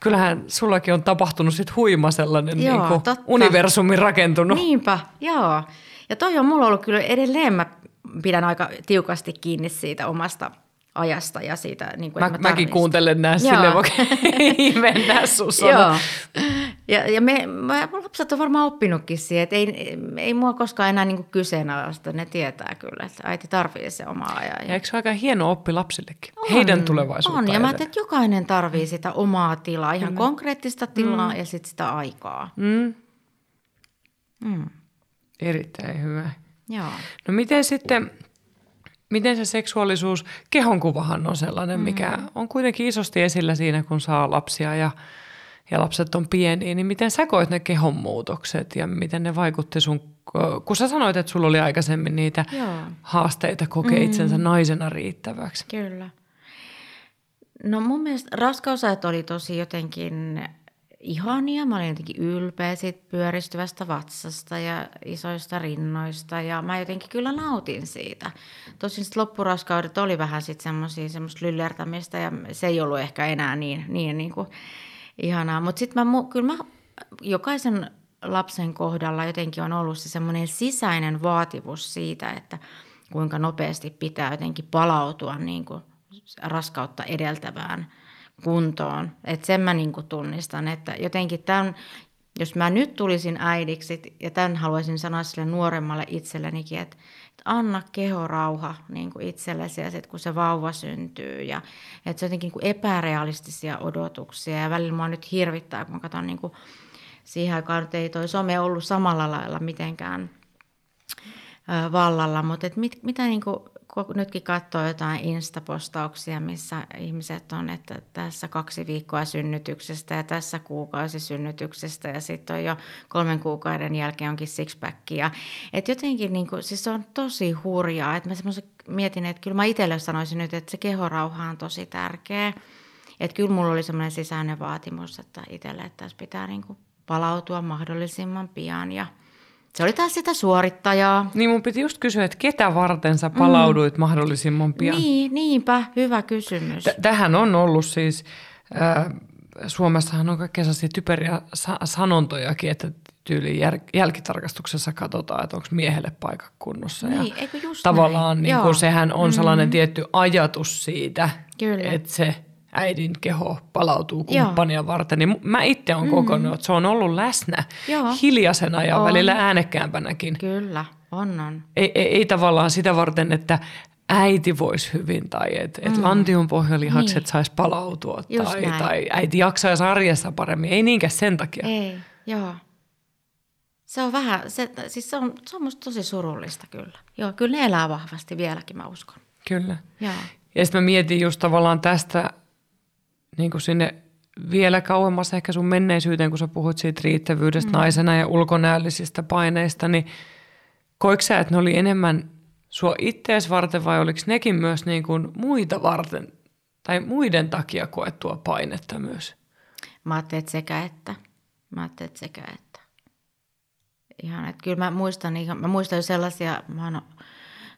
kyllähän sullakin on tapahtunut sit huima sellainen Joo, niin kuin universumi rakentunut. Niinpä, joo. Ja toi on mulla ollut kyllä edelleen, mä pidän aika tiukasti kiinni siitä omasta ajasta ja siitä, niin kuin, mä, mä mäkin kuuntelen nää sille, mennään sun Joo. Ja, ja me, mä, lapset on varmaan oppinutkin siihen, että ei, ei mua koskaan enää niin kyseenalaista. Ne tietää kyllä, että äiti tarvitsee se oma ajan. Ja, eikö se ole aika hieno oppi lapsillekin? On, Heidän tulevaisuutta On, ja mä että jokainen tarvitsee sitä omaa tilaa, ihan mm. konkreettista tilaa mm. ja sitten sitä aikaa. Mm. Mm. Erittäin hyvä. Joo. No miten sitten miten se seksuaalisuus, kehonkuvahan on sellainen, mikä mm. on kuitenkin isosti esillä siinä, kun saa lapsia ja, ja lapset on pieniä, niin miten sä koet ne kehonmuutokset ja miten ne vaikutti sun, kun sä sanoit, että sulla oli aikaisemmin niitä Joo. haasteita kokea mm. itsensä naisena riittäväksi. Kyllä. No mun mielestä raskausajat oli tosi jotenkin ihania. Mä olin jotenkin ylpeä siitä pyöristyvästä vatsasta ja isoista rinnoista ja mä jotenkin kyllä nautin siitä. Tosin sitten loppuraskaudet oli vähän sitten semmoisia semmoista lyllertämistä ja se ei ollut ehkä enää niin, niin, niin kuin ihanaa. Mutta sitten mä, kyllä mä jokaisen lapsen kohdalla jotenkin on ollut se semmoinen sisäinen vaatimus siitä, että kuinka nopeasti pitää jotenkin palautua niin kuin raskautta edeltävään – kuntoon. Että sen mä niin tunnistan, että jotenkin tämän, jos mä nyt tulisin äidiksi, ja tämän haluaisin sanoa sille nuoremmalle itsellenikin, että, että anna kehorauha niin kuin itsellesi ja sit, kun se vauva syntyy. Ja, että se on jotenkin niin epärealistisia odotuksia ja välillä mua nyt hirvittää, kun mä katson niin kuin, siihen aikaan nyt ei toi some ollut samalla lailla mitenkään vallalla, mutta et mit, mitä niin kuin nytkin katsoo jotain instapostauksia, missä ihmiset on, että tässä kaksi viikkoa synnytyksestä ja tässä kuukausi synnytyksestä ja sitten on jo kolmen kuukauden jälkeen onkin sixpackia. Että jotenkin niin kuin, siis se on tosi hurjaa, että mä mietin, että kyllä mä itselle sanoisin nyt, että se kehorauha on tosi tärkeä. Että kyllä mulla oli semmoinen sisäinen vaatimus, että itselle, että tässä pitää niin kuin palautua mahdollisimman pian ja – se oli taas sitä suorittajaa. Niin mun piti just kysyä, että ketä varten sä palauduit mm. mahdollisimman pian? Niin, niinpä, hyvä kysymys. T- tähän on ollut siis, äh, Suomessahan on kaikkea sellaisia typeriä sa- sanontojakin, että tyyliin jär- jälkitarkastuksessa katsotaan, että onko miehelle paikka kunnossa. Niin, ja eikö just tavallaan niin kun sehän on sellainen mm. tietty ajatus siitä, Kyllä. että se – äidin keho palautuu kumppania Joo. varten, niin mä itse olen mm. kokonut, että se on ollut läsnä Joo. hiljaisena ja on. välillä äänekkäämpänäkin. Kyllä. on, on. Ei, ei, ei tavallaan sitä varten, että äiti voisi hyvin tai että et mm. lantion pohjalihakset niin. saisi palautua tai, tai äiti jaksaisi arjessa paremmin. Ei niinkään sen takia. Ei, joo. Se on vähän, se, siis se on, se on musta tosi surullista kyllä. Joo, kyllä ne elää vahvasti vieläkin, mä uskon. Kyllä. Joo. Ja sitten mä mietin just tavallaan tästä niin kuin sinne vielä kauemmas ehkä sun menneisyyteen, kun sä puhut siitä riittävyydestä mm. naisena ja ulkonäöllisistä paineista, niin koiko sä, että ne oli enemmän sua ittees varten vai oliko nekin myös niin kuin muita varten tai muiden takia koettua painetta myös? Mä ajattelin, että sekä että. Mä ajattelin, että sekä että. Ihan, että kyllä mä muistan, ihan, mä muistan jo sellaisia, mä oon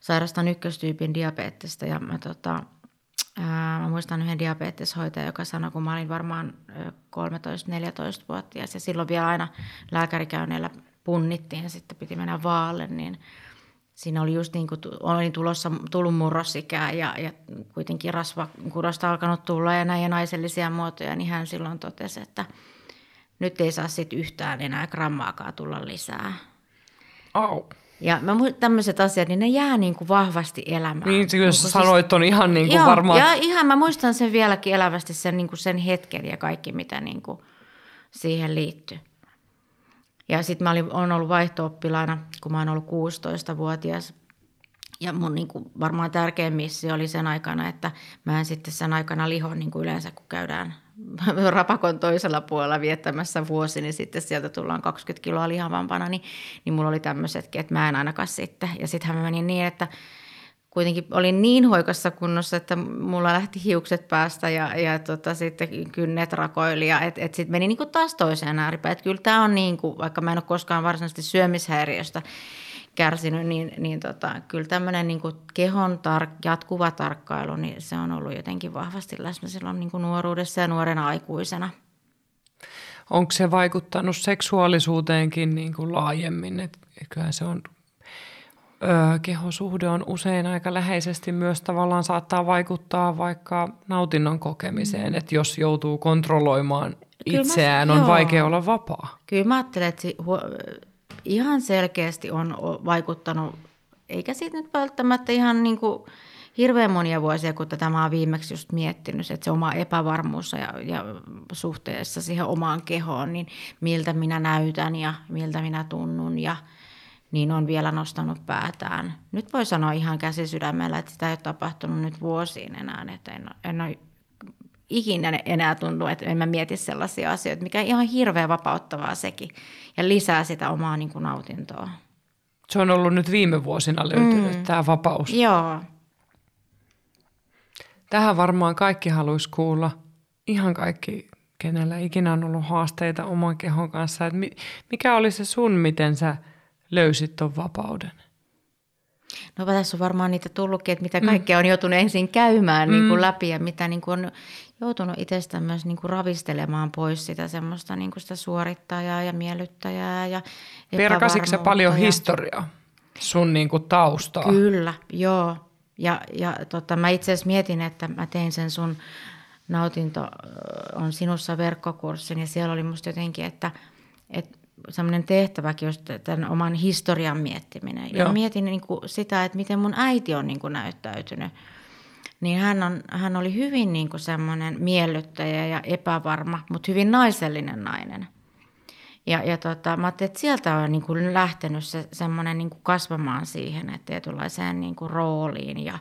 sairastan ykköstyypin diabetesta ja mä, tota, mä muistan yhden diabeteshoitajan, joka sanoi, kun mä olin varmaan 13-14-vuotias ja silloin vielä aina lääkärikäynneillä punnittiin ja sitten piti mennä vaalle, niin siinä oli just niin kuin, olin tulossa, tullut murrosikään ja, ja kuitenkin rasvakudosta alkanut tulla ja näin ja naisellisia muotoja, niin hän silloin totesi, että nyt ei saa sitten yhtään enää grammaakaan tulla lisää. Au. Ja mä tämmöiset asiat, niin ne jää niin kuin vahvasti elämään. Niin, jos niin, sanoit, on ihan niin kuin joo, varmaan... Ja ihan mä muistan sen vieläkin elävästi, sen, niin kuin sen hetken ja kaikki, mitä niin kuin siihen liittyy. Ja sitten mä olin, olen ollut vaihto-oppilaana, kun mä oon ollut 16-vuotias. Ja mun niin kuin, varmaan tärkein missio oli sen aikana, että mä en sitten sen aikana liho niin kuin yleensä, kun käydään rapakon toisella puolella viettämässä vuosi, niin sitten sieltä tullaan 20 kiloa lihavampana, niin, niin mulla oli tämmöisetkin, että mä en ainakaan sitten. Ja sittenhän mä menin niin, että kuitenkin olin niin hoikassa kunnossa, että mulla lähti hiukset päästä ja, ja tota, sitten kynnet rakoili ja et, et sitten meni niinku taas toiseen ääripäin. Et kyllä tämä on niin kuin, vaikka mä en ole koskaan varsinaisesti syömishäiriöstä kärsinyt, niin, niin tota, kyllä tämmöinen niin kehon tar- jatkuva tarkkailu, niin se on ollut jotenkin vahvasti läsnä silloin niin kuin nuoruudessa ja nuorena aikuisena. Onko se vaikuttanut seksuaalisuuteenkin niin kuin laajemmin? Et kyllähän se on öö, kehosuhde on usein aika läheisesti myös tavallaan saattaa vaikuttaa vaikka nautinnon kokemiseen, mm. että jos joutuu kontrolloimaan Kyllä itseään, mä, on joo. vaikea olla vapaa. Kyllä mä ajattelen, että ihan selkeästi on vaikuttanut, eikä siitä nyt välttämättä ihan niin kuin hirveän monia vuosia, kun tätä mä oon viimeksi just miettinyt, että se oma epävarmuus ja, ja suhteessa siihen omaan kehoon, niin miltä minä näytän ja miltä minä tunnun ja – niin on vielä nostanut päätään. Nyt voi sanoa ihan käsisydämellä, että sitä ei ole tapahtunut nyt vuosiin enää, että en, en ole ikinä enää tunnu, että en mä mieti sellaisia asioita, mikä on ihan hirveän vapauttavaa sekin ja lisää sitä omaa niin kuin nautintoa. Se on ollut nyt viime vuosina löytynyt mm. tämä vapaus. Joo. Tähän varmaan kaikki haluaisi kuulla, ihan kaikki, kenellä ikinä on ollut haasteita oman kehon kanssa. Että mikä oli se sun, miten sä – löysit tuon vapauden? No tässä on varmaan niitä tullutkin, että mitä mm. kaikkea on joutunut ensin käymään mm. niin kuin mm. läpi ja mitä niin kuin on joutunut itsestään myös niin kuin ravistelemaan pois sitä semmoista niin kuin sitä suorittajaa ja miellyttäjää. Ja Perkasitko paljon ja... historiaa sun niin kuin taustaa? Kyllä, joo. Ja, ja tota, mä itse asiassa mietin, että mä tein sen sun nautinto on sinussa verkkokurssin ja siellä oli musta jotenkin, että, että semmoinen tehtäväkin, just tämän oman historian miettiminen. Ja mietin niin kuin sitä, että miten mun äiti on niin kuin näyttäytynyt. Niin hän, on, hän oli hyvin niin kuin semmoinen miellyttäjä ja epävarma, mutta hyvin naisellinen nainen. Ja, ja tota, mä ajattelin, että sieltä on niin kuin lähtenyt se, semmoinen niin kuin kasvamaan siihen, että tietynlaiseen niin kuin rooliin ja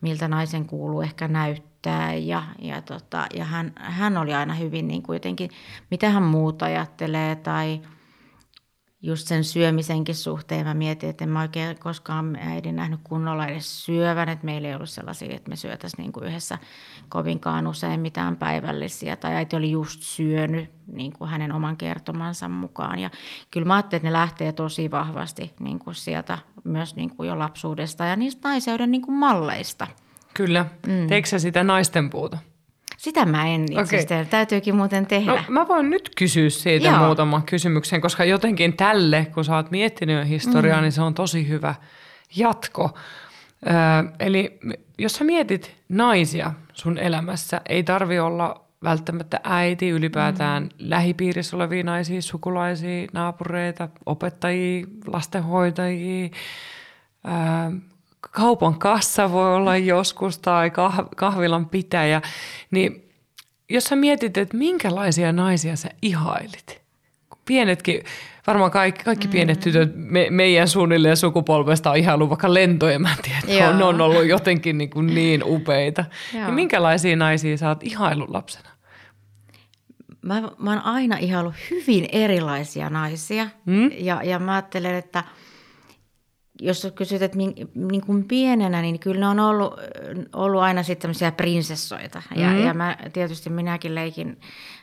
miltä naisen kuuluu ehkä näyttää. Ja, ja, tota, ja hän, hän oli aina hyvin niin kuin jotenkin, mitä hän muuta ajattelee tai – just sen syömisenkin suhteen mä mietin, että en mä oikein koskaan äidin nähnyt kunnolla edes syövän, että meillä ei ollut sellaisia, että me syötäisiin niin kuin yhdessä kovinkaan usein mitään päivällisiä, tai äiti oli just syönyt niin kuin hänen oman kertomansa mukaan. Ja kyllä mä ajattelin, että ne lähtee tosi vahvasti niin kuin sieltä myös niin kuin jo lapsuudesta ja niistä naiseuden niin kuin malleista. Kyllä. Mm. Teekö sitä naisten puuta? Sitä mä en itse okay. Täytyykin muuten tehdä. No, mä voin nyt kysyä siitä Joo. muutaman kysymyksen, koska jotenkin tälle, kun sä oot miettinyt historiaa, mm. niin se on tosi hyvä jatko. Ö, eli jos sä mietit naisia sun elämässä, ei tarvi olla välttämättä äiti, ylipäätään mm. lähipiirissä olevia naisia, sukulaisia, naapureita, opettajia, lastenhoitajia. Ää, kaupan kassa voi olla joskus tai kahvilan pitäjä. Niin jos sä mietit, että minkälaisia naisia sä ihailit, pienetkin, varmaan kaikki, kaikki mm. pienet tytöt me, meidän suunnilleen sukupolvesta on ihailu vaikka lentoja, mä en tiedä, on, ne on ollut jotenkin niin, kuin niin upeita. Niin minkälaisia naisia sä oot ihailu lapsena? Mä, mä oon aina ihailu hyvin erilaisia naisia mm? ja, ja mä ajattelen, että – jos kysyt, että min, niin kuin pienenä, niin kyllä ne on ollut, ollut aina sitten tämmöisiä prinsessoita. Ja, mm-hmm. ja mä, tietysti minäkin leikin,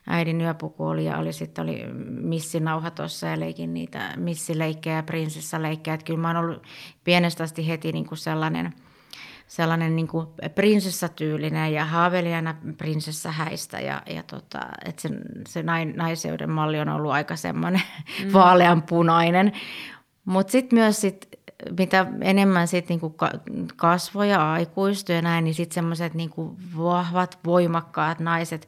äidin yöpuku oli ja oli sitten oli missinauha tuossa ja leikin niitä missileikkejä ja prinsessaleikkejä. Että kyllä mä oon ollut pienestä asti heti niin kuin sellainen, sellainen niin kuin prinsessatyylinen ja haavelijana prinsessahäistä. Ja, ja tota, että se, se naiseuden malli on ollut aika semmoinen mm. vaaleanpunainen. Mutta sitten myös sit mitä enemmän sit niinku kasvoja aikuistui ja näin, niin sitten semmoiset niinku vahvat, voimakkaat naiset,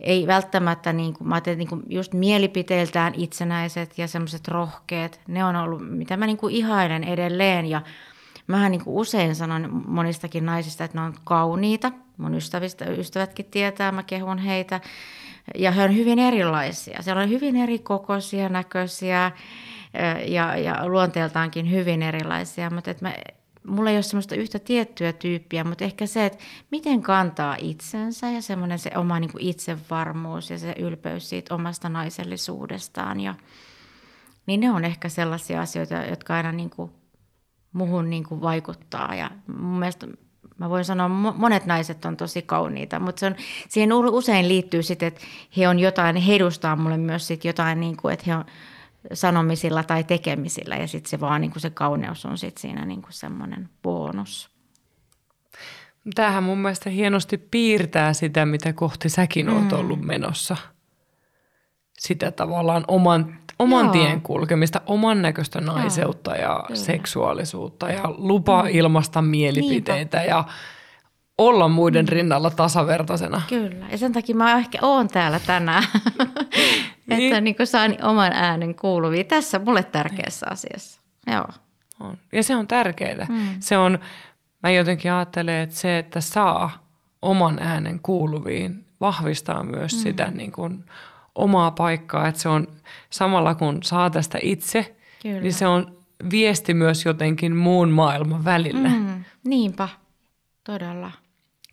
ei välttämättä, niinku, mä ajattelin, niinku just mielipiteiltään itsenäiset ja semmoiset rohkeat, ne on ollut, mitä mä niinku ihailen edelleen ja Mähän niin usein sanon monistakin naisista, että ne on kauniita. Mun ystävistä, ystävätkin tietää, mä kehun heitä. Ja he on hyvin erilaisia. Siellä on hyvin eri kokoisia, näköisiä ja, ja luonteeltaankin hyvin erilaisia, mutta että mä, mulla ei ole semmoista yhtä tiettyä tyyppiä, mutta ehkä se, että miten kantaa itsensä ja semmoinen se oma niin kuin itsevarmuus ja se ylpeys siitä omasta naisellisuudestaan. Ja, niin ne on ehkä sellaisia asioita, jotka aina niin kuin muhun niin kuin vaikuttaa. Ja mun mielestä mä voin sanoa, monet naiset on tosi kauniita, mutta se on, siihen usein liittyy sitten, että he on jotain, he edustaa mulle myös sit jotain, niin kuin, että he on sanomisilla tai tekemisillä ja sitten se vaan niin kuin se kauneus on sitten siinä niin kuin semmoinen bonus. Tämähän mun mielestä hienosti piirtää sitä, mitä kohti säkin oot mm. ollut menossa. Sitä tavallaan oman, oman tien kulkemista, oman näköistä naiseutta Joo. ja Kyllä. seksuaalisuutta ja lupa mm. ilmasta mielipiteitä Niinpä. ja olla muiden mm. rinnalla tasavertaisena. Kyllä, ja sen takia mä ehkä oon täällä tänään, niin. että niin saan oman äänen kuuluviin tässä mulle tärkeässä niin. asiassa. Joo. On. Ja se on tärkeää. Mm. Se on, mä jotenkin ajattelen, että se, että saa oman äänen kuuluviin, vahvistaa myös mm. sitä niin kuin omaa paikkaa, että se on samalla kun saa tästä itse, Kyllä. niin se on viesti myös jotenkin muun maailman välille. Mm. Niinpä, todella.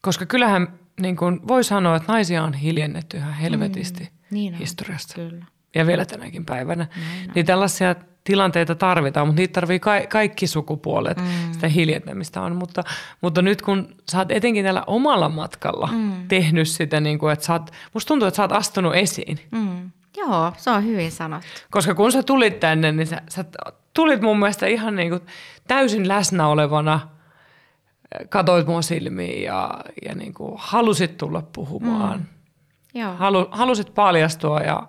Koska kyllähän niin kuin voi sanoa, että naisia on hiljennetty ihan helvetisti mm, niin historiasta. Kyllä. Ja vielä tänäkin päivänä. Näin niin tällaisia tilanteita tarvitaan, mutta niitä tarvii ka- kaikki sukupuolet, mm. sitä hiljentämistä on. Mutta, mutta nyt kun sä oot etenkin tällä omalla matkalla mm. tehnyt sitä, niin kuin, että sä oot, musta tuntuu, että sä oot astunut esiin. Mm. Joo, se on hyvin sanottu. Koska kun sä tulit tänne, niin sä, sä tulit mun mielestä ihan niin kuin täysin läsnä olevana – katoit mua silmiin ja, ja niin kuin halusit tulla puhumaan. Mm. Joo. Halu, halusit paljastua ja,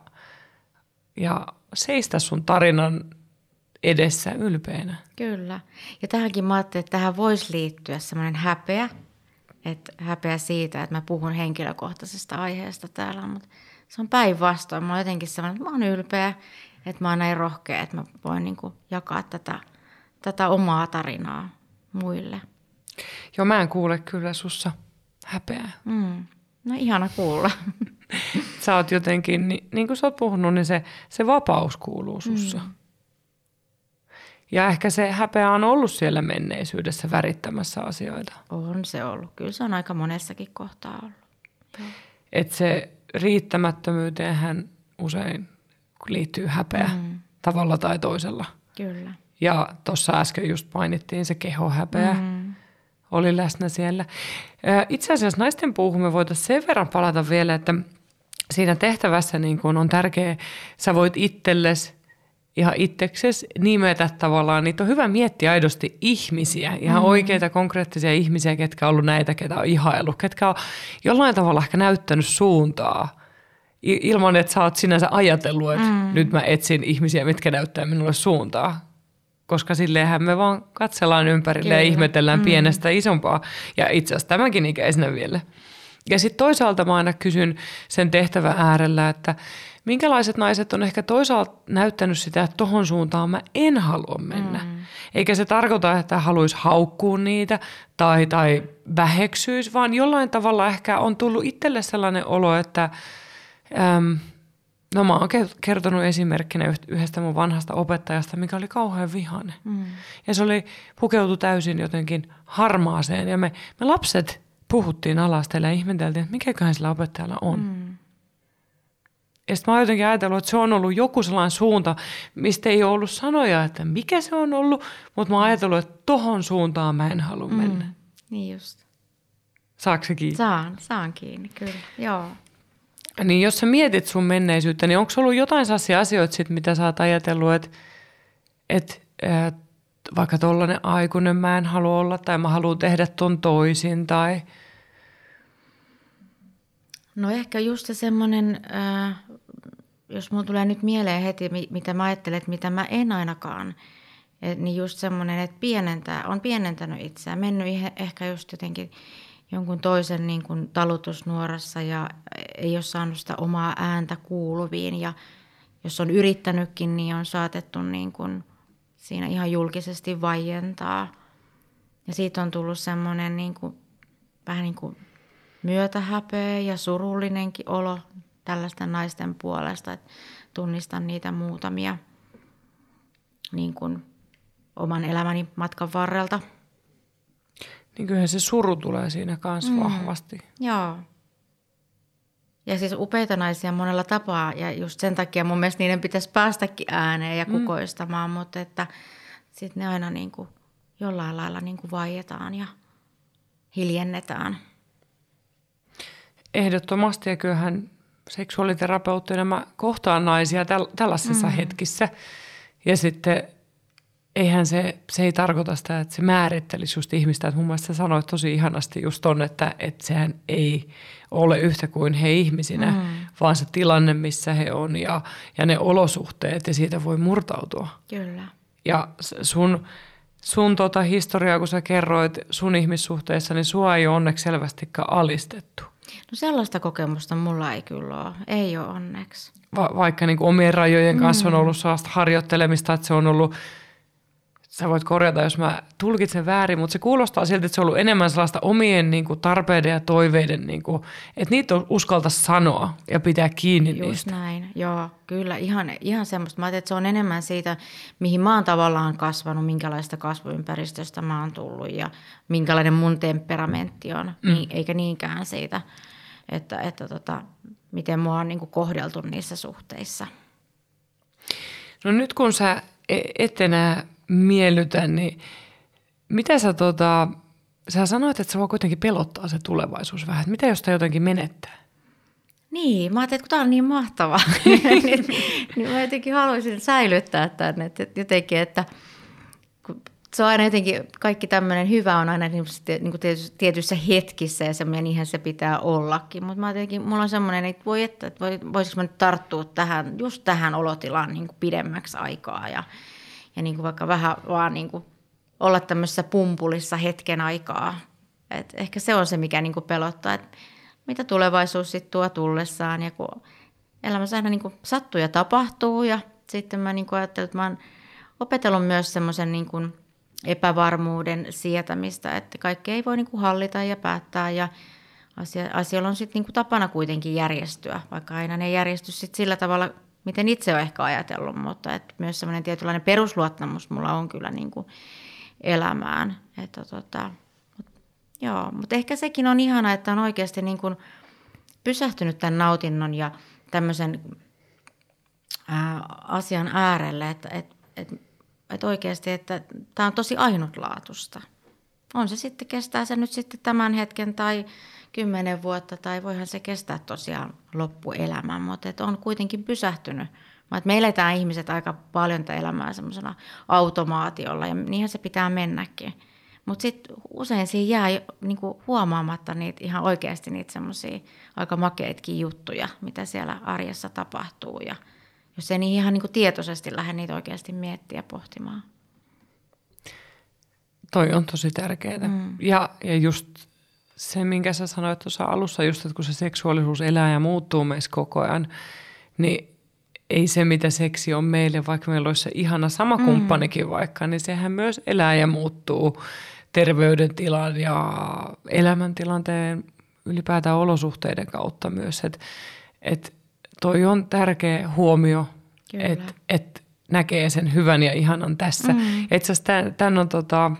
ja seistä sun tarinan edessä ylpeänä. Kyllä. Ja tähänkin mä ajattelin, että tähän voisi liittyä semmoinen häpeä. Että häpeä siitä, että mä puhun henkilökohtaisesta aiheesta täällä. Mutta se on päinvastoin. Mä oon jotenkin semmoinen, että mä oon ylpeä, että mä oon näin rohkea, että mä voin niin jakaa tätä, tätä omaa tarinaa muille. Joo, mä en kuule kyllä sussa häpeää. Mm. No ihana kuulla. sä oot jotenkin, niin, niin kuin sä oot puhunut, niin se, se vapaus kuuluu sussa. Mm. Ja ehkä se häpeä on ollut siellä menneisyydessä värittämässä asioita. On se ollut. Kyllä se on aika monessakin kohtaa ollut. Että se riittämättömyyteenhän usein liittyy häpeä mm. tavalla tai toisella. Kyllä. Ja tuossa äsken just mainittiin se kehohäpeä. Mm oli läsnä siellä. Itse asiassa naisten puuhun me voitaisiin sen verran palata vielä, että siinä tehtävässä niin kun on tärkeää, sä voit itsellesi ihan itseksesi nimetä tavallaan, niitä on hyvä miettiä aidosti ihmisiä, ihan mm. oikeita konkreettisia ihmisiä, ketkä on ollut näitä, ketä on ihaillut, ketkä on jollain tavalla ehkä näyttänyt suuntaa ilman, että sä oot sinänsä ajatellut, että mm. nyt mä etsin ihmisiä, mitkä näyttää minulle suuntaa koska silleenhän me vaan katsellaan ympärille Kyllä. ja ihmetellään mm. pienestä isompaa. Ja itse asiassa tämänkin ikäisenä vielä. Ja sitten toisaalta mä aina kysyn sen tehtävän äärellä, että minkälaiset naiset on ehkä toisaalta näyttänyt sitä, että tohon suuntaan mä en halua mennä. Mm. Eikä se tarkoita, että haluaisi haukkua niitä tai, tai väheksyisi, vaan jollain tavalla ehkä on tullut itselle sellainen olo, että äm, no mä oon kertonut esimerkkinä yhdestä mun vanhasta opettajasta, mikä oli kauhean vihane. Mm. Ja se oli pukeutu täysin jotenkin harmaaseen ja me, me lapset puhuttiin alasteella ja ihmeteltiin, että mikäköhän sillä opettajalla on. Mm. Ja sitten mä oon jotenkin ajatellut, että se on ollut joku sellainen suunta, mistä ei ole ollut sanoja, että mikä se on ollut, mutta mä oon ajatellut, että tohon suuntaan mä en halua mm. mennä. Niin just. Saatko se kiinni? Saan, saan kiinni, kyllä, joo. Niin jos sä mietit sun menneisyyttä, niin onko ollut jotain sellaisia asioita, sit, mitä sä oot ajatellut, että, että, että vaikka tollainen aikuinen mä en halua olla, tai mä haluan tehdä ton toisin, tai – No ehkä just se semmoinen, äh, jos mulla tulee nyt mieleen heti, mitä mä ajattelen, että mitä mä en ainakaan, et, niin just semmoinen, että pienentää, on pienentänyt itseään, mennyt ehkä just jotenkin jonkun toisen niin kuin talutusnuorassa ja ei ole saanut sitä omaa ääntä kuuluviin ja jos on yrittänytkin, niin on saatettu niin kuin siinä ihan julkisesti vaientaa. Ja siitä on tullut semmoinen niin kuin, vähän niin kuin myötähäpeä ja surullinenkin olo tällaisten naisten puolesta. Että tunnistan niitä muutamia niin kuin oman elämäni matkan varrelta. Niin kyllähän se suru tulee siinä kanssa mm. vahvasti. Joo. Ja siis upeita naisia monella tapaa ja just sen takia mun mielestä niiden pitäisi päästäkin ääneen ja mm. kukoistamaan, mm. mutta että sitten ne aina niin kuin jollain lailla niin kuin vaietaan ja hiljennetään. Ehdottomasti ja kyllähän seksuaaliterapeuttina mä kohtaan naisia täl- tällaisissa mm. hetkissä. Ja sitten eihän se, se ei tarkoita sitä, että se määrittelisi just ihmistä. Että mun mielestä sä sanoit tosi ihanasti just ton, että, että sehän ei ole yhtä kuin he ihmisinä, mm. vaan se tilanne, missä he on ja, ja ne olosuhteet ja siitä voi murtautua. Kyllä. Ja sun, sun tota historiaa, kun sä kerroit sun ihmissuhteessa, niin sua ei ole onneksi selvästikään alistettu. No sellaista kokemusta mulla ei kyllä ole. Ei ole onneksi. Va- vaikka niin omien rajojen kanssa mm. on ollut sellaista harjoittelemista, että se on ollut, sä voit korjata, jos mä tulkitsen väärin, mutta se kuulostaa siltä, että se on ollut enemmän sellaista omien niin kuin, tarpeiden ja toiveiden, niin kuin, että niitä on uskalta sanoa ja pitää kiinni Just niistä. näin, joo, kyllä, ihan, ihan semmoista. Mä että se on enemmän siitä, mihin mä oon tavallaan kasvanut, minkälaista kasvuympäristöstä mä oon tullut ja minkälainen mun temperamentti on, mm. niin, eikä niinkään siitä – että, että tota, miten mua on niin kuin kohdeltu niissä suhteissa. No nyt kun sä e, et enää miellytä, niin mitä sä tota, sä sanoit, että se voi kuitenkin pelottaa se tulevaisuus vähän. Että mitä jos tämä jotenkin menettää? Niin, mä ajattelin, että kun tämä on niin mahtava, niin, niin mä jotenkin haluaisin säilyttää tämän. Että jotenkin, että se on aina jotenkin, kaikki tämmöinen hyvä on aina niin kuin tietyissä hetkissä ja semmoinen niinhän se pitää ollakin. Mutta mä jotenkin, mulla on semmoinen, että voi että, että voisiko mä nyt tarttua tähän, just tähän olotilaan niin kuin pidemmäksi aikaa ja, ja niin kuin vaikka vähän vaan niin kuin olla tämmöisessä pumpulissa hetken aikaa. Et ehkä se on se, mikä niin kuin pelottaa, että mitä tulevaisuus sitten tuo tullessaan ja kun elämässä aina niin kuin sattuu ja tapahtuu ja sitten mä niin kuin ajattelen, että mä oon opetellut myös semmoisen niin kuin – epävarmuuden sietämistä, että kaikki ei voi niin kuin hallita ja päättää ja asia, asioilla on sitten niin tapana kuitenkin järjestyä, vaikka aina ne järjesty sit sillä tavalla, miten itse olen ehkä ajatellut, mutta että myös semmoinen tietynlainen perusluottamus mulla on kyllä niin kuin elämään. Että tota, joo, mutta ehkä sekin on ihana, että on oikeasti niin kuin pysähtynyt tämän nautinnon ja tämmöisen ää, asian äärelle, että et, et että oikeasti, että tämä on tosi ainutlaatusta. On se sitten, kestää se nyt sitten tämän hetken tai kymmenen vuotta tai voihan se kestää tosiaan loppuelämän, mutta että on kuitenkin pysähtynyt. Että me eletään ihmiset aika paljon tätä elämää semmoisena automaatiolla ja niinhän se pitää mennäkin. Mutta sitten usein siinä jää niinku huomaamatta niitä ihan oikeasti niitä semmoisia aika makeitkin juttuja, mitä siellä arjessa tapahtuu ja – jos ei niihin ihan niin kuin tietoisesti lähde niitä oikeasti miettiä ja pohtimaan. Toi on tosi tärkeää. Mm. Ja, ja just se, minkä sä sanoit tuossa alussa just, että kun se seksuaalisuus elää ja muuttuu meissä koko ajan, niin ei se, mitä seksi on meille, vaikka meillä olisi se ihana sama mm. kumppanikin vaikka, niin sehän myös elää ja muuttuu terveydentilan ja elämäntilanteen ylipäätään olosuhteiden kautta myös. Että et toi on tärkeä huomio, että et näkee sen hyvän ja ihanan tässä. Mm. Itse asiassa tämän on tota,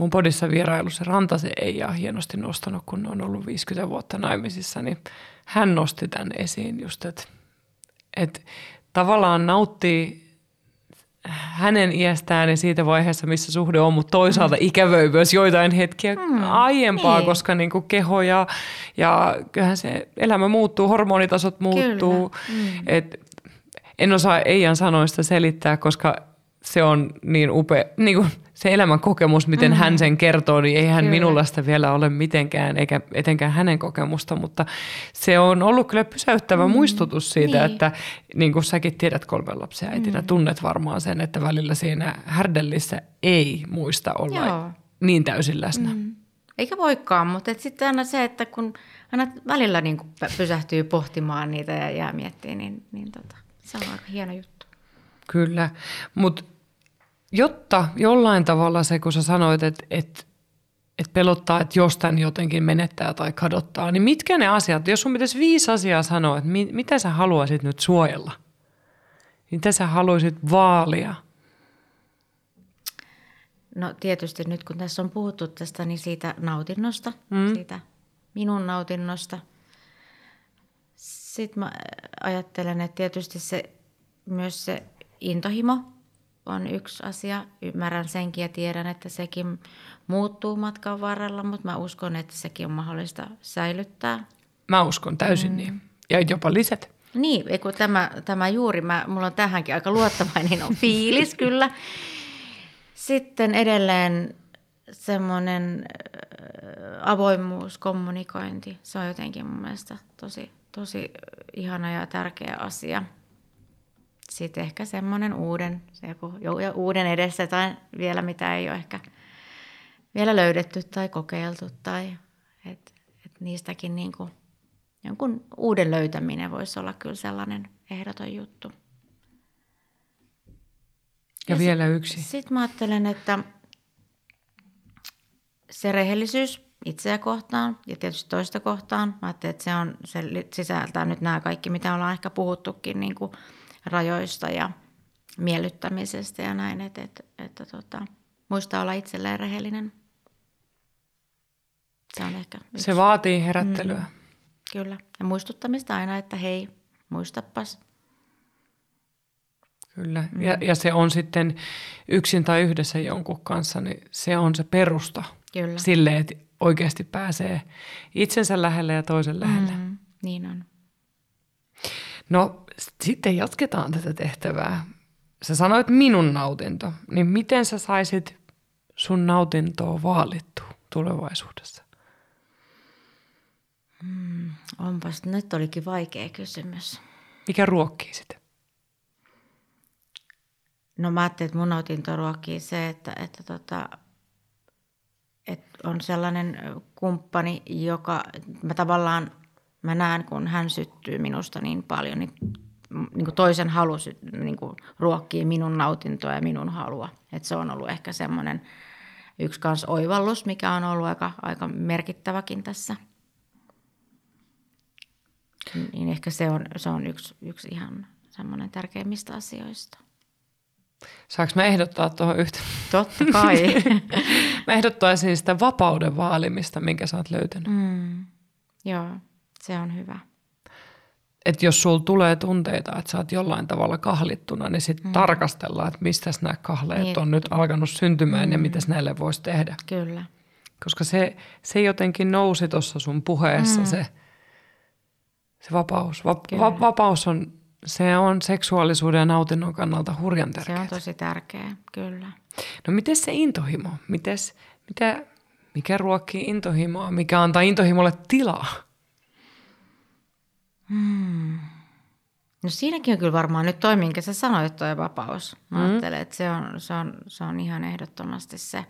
mun podissa vierailussa Rantase ei ole hienosti nostanut, kun on ollut 50 vuotta naimisissa, niin hän nosti tämän esiin just, että että tavallaan nauttii hänen iästään ja siitä vaiheessa, missä suhde on, mutta toisaalta mm. ikävöi myös joitain hetkiä mm. aiempaa, niin. koska niin kuin keho ja, ja kyllähän se elämä muuttuu, hormonitasot muuttuu. Mm. Et en osaa Eijan sanoista selittää, koska se on niin upea, niin kuin se elämän kokemus, miten mm-hmm. hän sen kertoo, niin eihän kyllä. minulla sitä vielä ole mitenkään, eikä etenkään hänen kokemusta, mutta se on ollut kyllä pysäyttävä mm-hmm. muistutus siitä, niin. että niin kuin säkin tiedät kolmen lapsen äitinä, mm-hmm. tunnet varmaan sen, että välillä siinä härdellissä ei muista olla Joo. niin täysin läsnä. Mm-hmm. Eikä voikaan, mutta sitten aina se, että kun aina välillä niin kuin pysähtyy pohtimaan niitä ja jää miettimään, niin, niin tota, se on aika hieno juttu. Kyllä, mutta jotta jollain tavalla se, kun sä sanoit, että, että, että pelottaa, että jostain jotenkin menettää tai kadottaa, niin mitkä ne asiat, jos sun pitäisi viisi asiaa sanoa, että mit, mitä sä haluaisit nyt suojella? Mitä sä haluaisit vaalia? No tietysti nyt kun tässä on puhuttu tästä, niin siitä nautinnosta, mm. siitä minun nautinnosta. Sitten mä ajattelen, että tietysti se, myös se intohimo, on yksi asia. Ymmärrän senkin ja tiedän, että sekin muuttuu matkan varrella, mutta mä uskon, että sekin on mahdollista säilyttää. Mä uskon täysin mm. niin. Ja jopa lisät. Niin, kun tämä, tämä juuri, mä, mulla on tähänkin aika luottavainen on fiilis kyllä. Sitten edelleen semmoinen avoimuus, kommunikointi, se on jotenkin mun mielestä tosi, tosi ihana ja tärkeä asia sitten ehkä semmoinen uuden, se joku, uuden edessä tai vielä mitä ei ole ehkä vielä löydetty tai kokeiltu tai et, et niistäkin niin kuin, jonkun uuden löytäminen voisi olla kyllä sellainen ehdoton juttu. Ja, ja vielä sit, yksi. Sitten mä ajattelen, että se rehellisyys itseä kohtaan ja tietysti toista kohtaan. Mä ajattelen, että se, on, se sisältää nyt nämä kaikki, mitä ollaan ehkä puhuttukin niin kuin rajoista ja miellyttämisestä ja näin, että, että, että tota, muistaa olla itselleen rehellinen. Se on ehkä yksi. Se vaatii herättelyä. Mm, kyllä. Ja muistuttamista aina, että hei, muistapas. Kyllä. Mm. Ja, ja se on sitten yksin tai yhdessä jonkun kanssa, niin se on se perusta Kyllä. sille, että oikeasti pääsee itsensä lähelle ja toisen lähelle. Mm, niin on. No sitten jatketaan tätä tehtävää. Sä sanoit minun nautinto, niin miten sä saisit sun nautintoa vaalittua tulevaisuudessa? Hmm, onpas, nyt olikin vaikea kysymys. Mikä ruokkii sitä? No mä ajattelin, että mun nautinto ruokkii se, että, että, tota, että on sellainen kumppani, joka mä tavallaan mä näen, kun hän syttyy minusta niin paljon, niin, niin kuin toisen halu niin kuin ruokkii minun nautintoa ja minun halua. Et se on ollut ehkä semmoinen yksi kans oivallus, mikä on ollut aika, aika merkittäväkin tässä. Niin ehkä se on, se on yksi, yksi ihan semmoinen tärkeimmistä asioista. Saanko mä ehdottaa tuohon yhtä? Totta kai. mä ehdottaisin sitä vapauden vaalimista, minkä sä oot löytänyt. Mm, joo. Se on hyvä. Et jos sulla tulee tunteita, että sä oot jollain tavalla kahlittuna, niin sitten mm. tarkastellaan, että mistä nämä kahleet niin. on nyt alkanut syntymään mm. ja mitä näille voisi tehdä. Kyllä. Koska se, se jotenkin nousi tuossa sun puheessa, mm. se, se vapaus. Va, va, vapaus on, se on seksuaalisuuden ja nautinnon kannalta hurjan tärkeää. Se on tosi tärkeä, kyllä. No miten se intohimo? Mites, mitä, mikä ruokkii intohimoa? Mikä antaa intohimolle tilaa? Hmm. No siinäkin on kyllä varmaan nyt toi, minkä sä sanoit, toi vapaus. Mä mm. ajattelen, että se on, se, on, se on ihan ehdottomasti se.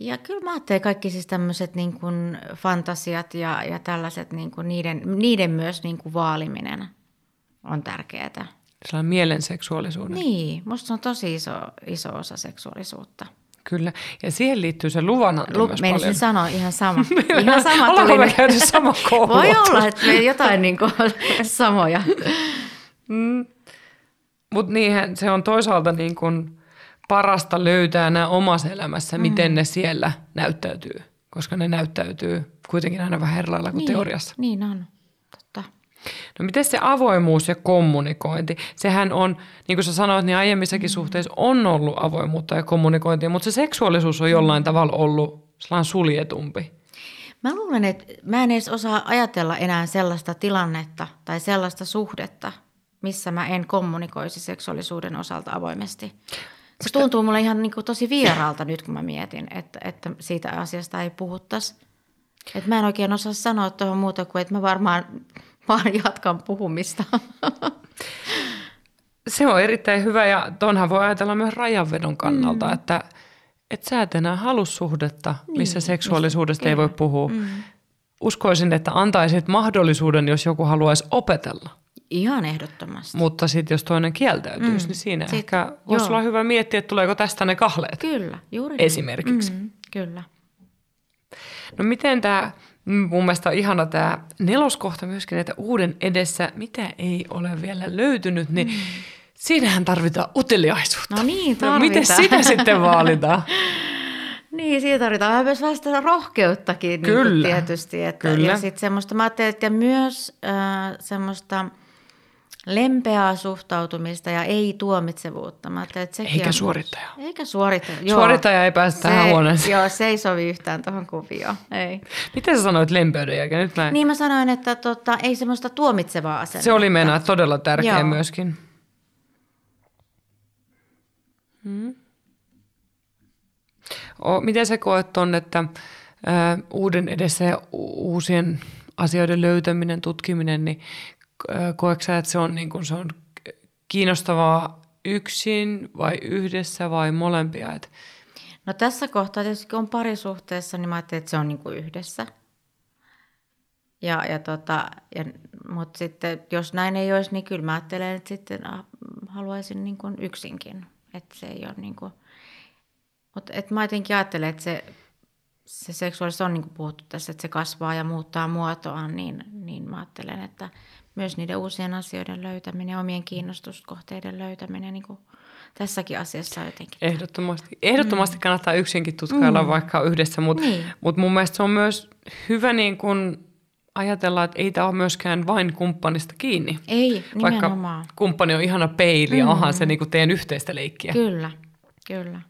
Ja kyllä mä ajattelen kaikki siis tämmöiset niin kuin fantasiat ja, ja tällaiset niin kuin niiden, niiden myös niin kuin vaaliminen on tärkeää. Sellainen mielen seksuaalisuuden. Niin, musta se on tosi iso, iso osa seksuaalisuutta. Kyllä, ja siihen liittyy se luvananto Lu- myös paljon. sanoa ihan sama. Ihan sama Ollaanko tuli me käyty sama koulu? Voi olla, että me jotain niin kuin samoja. Mutta niinhän se on toisaalta niin kuin parasta löytää nämä omassa elämässä, mm. miten ne siellä näyttäytyy. Koska ne näyttäytyy kuitenkin aina vähän eri lailla kuin niin, teoriassa. Niin on. No miten se avoimuus ja kommunikointi? Sehän on, niin kuin sä sanoit, niin aiemmissakin mm. suhteissa on ollut avoimuutta ja kommunikointia, mutta se seksuaalisuus on jollain tavalla ollut sellainen suljetumpi. Mä luulen, että mä en edes osaa ajatella enää sellaista tilannetta tai sellaista suhdetta, missä mä en kommunikoisi seksuaalisuuden osalta avoimesti. Se tuntuu mulle ihan niin kuin tosi vieraalta nyt, kun mä mietin, että, että siitä asiasta ei puhuttaisi. Että mä en oikein osaa sanoa tuohon muuta kuin, että mä varmaan vaan jatkan puhumista. Se on erittäin hyvä ja tonhan voi ajatella myös rajanvedon kannalta, mm. että et sä et enää halua suhdetta, missä Niin, seksuaalisuudesta ei kyllä. voi puhua. Mm. Uskoisin, että antaisit mahdollisuuden, jos joku haluaisi opetella. Ihan ehdottomasti. Mutta sitten jos toinen kieltäytyisi, mm. niin siinä Sit- ehkä voisi olla hyvä miettiä, että tuleeko tästä ne kahleet. Kyllä, juuri niin. Esimerkiksi. Mm, kyllä. No miten tämä, mun mielestä on ihana tämä neloskohta myöskin, että uuden edessä, mitä ei ole vielä löytynyt, niin mm. siinähän tarvitaan uteliaisuutta. No niin, No miten tarvitaan. sitä sitten vaalitaan? Niin, siitä tarvitaan vähän myös vähän sitä rohkeuttakin niin Kyllä, tietysti. Että, kyllä. Ja sitten semmoista, mä ajattelin, että myös äh, semmoista lempeää suhtautumista ja ei tuomitsevuutta. Mä että sekin Eikä on- suorittajaa. Eikä suorittaja. Joo. Suorittaja ei pääse tähän se, huoneeseen. Joo, se ei sovi yhtään tuohon kuvioon. Ei. Miten sä sanoit lempeyden jälkeen? Nyt näin. Niin mä sanoin, että tota, ei semmoista tuomitsevaa asennetta. Se oli mennä todella tärkeä Joo. myöskin. Hmm. O, miten sä koet ton, että ö, uuden edessä ja u- uusien asioiden löytäminen, tutkiminen, niin koetko sä, että se on, niin kun se on kiinnostavaa yksin vai yhdessä vai molempia? Et, No tässä kohtaa tietysti kun on parisuhteessa, niin mä ajattelin, että se on niin kuin yhdessä. Ja, ja tota, ja, mutta sitten jos näin ei olisi, niin kyllä mä ajattelen, että sitten ah, haluaisin niin kuin yksinkin. Että se ei ole niin kuin, mutta et mä jotenkin ajattelen, että se, se seksuaalisuus on niin kuin puhuttu tässä, että se kasvaa ja muuttaa muotoaan, niin, niin mä ajattelen, että myös niiden uusien asioiden löytäminen, omien kiinnostuskohteiden löytäminen niin kuin tässäkin asiassa jotenkin. Ehdottomasti, ehdottomasti mm. kannattaa yksinkin tutkailla mm. vaikka yhdessä, mutta Niin. mut mun mielestä se on myös hyvä niin kun ajatella, että ei tämä ole myöskään vain kumppanista kiinni. Ei, Vaikka nimenomaan. kumppani on ihana peili ja onhan se niin kuin teidän yhteistä leikkiä. Kyllä, kyllä.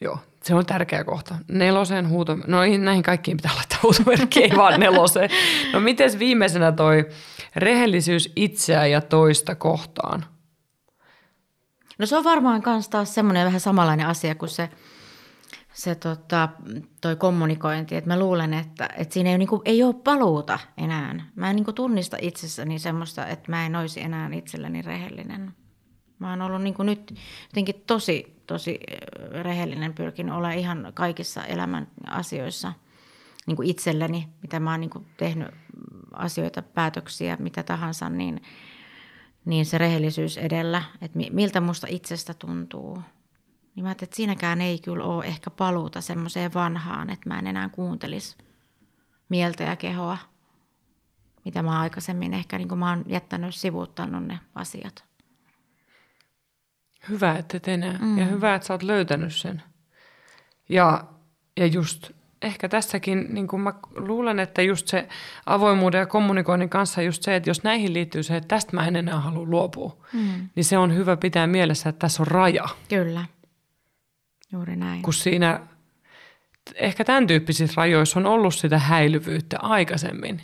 Joo, se on tärkeä kohta. Nelosen huuto, no näihin kaikkiin pitää laittaa huutomerkki, ei vaan neloseen. No miten viimeisenä toi rehellisyys itseä ja toista kohtaan? No se on varmaan myös taas semmoinen vähän samanlainen asia kuin se, se tota, toi kommunikointi. Että mä luulen, että, että siinä ei, niinku, ei ole paluuta enää. Mä en niinku tunnista itsessäni semmoista, että mä en olisi enää itselleni rehellinen. Mä oon ollut niinku nyt jotenkin tosi, tosi rehellinen, pyrkin olemaan ihan kaikissa elämän asioissa niin kuin itselleni, mitä mä oon niin kuin tehnyt asioita, päätöksiä, mitä tahansa, niin, niin se rehellisyys edellä, että mi- miltä musta itsestä tuntuu. Niin mä että siinäkään ei kyllä ole ehkä paluuta semmoiseen vanhaan, että mä en enää kuuntelisi mieltä ja kehoa, mitä mä aikaisemmin ehkä, niin kuin mä oon jättänyt sivuuttanut ne asiat. Hyvä, että et enää. Mm. Ja hyvä, että sä oot löytänyt sen. Ja, ja just ehkä tässäkin, niin kuin mä luulen, että just se avoimuuden ja kommunikoinnin kanssa just se, että jos näihin liittyy se, että tästä mä en enää halua luopua, mm. niin se on hyvä pitää mielessä, että tässä on raja. Kyllä, juuri näin. Kun siinä, ehkä tämän tyyppisissä rajoissa on ollut sitä häilyvyyttä aikaisemmin.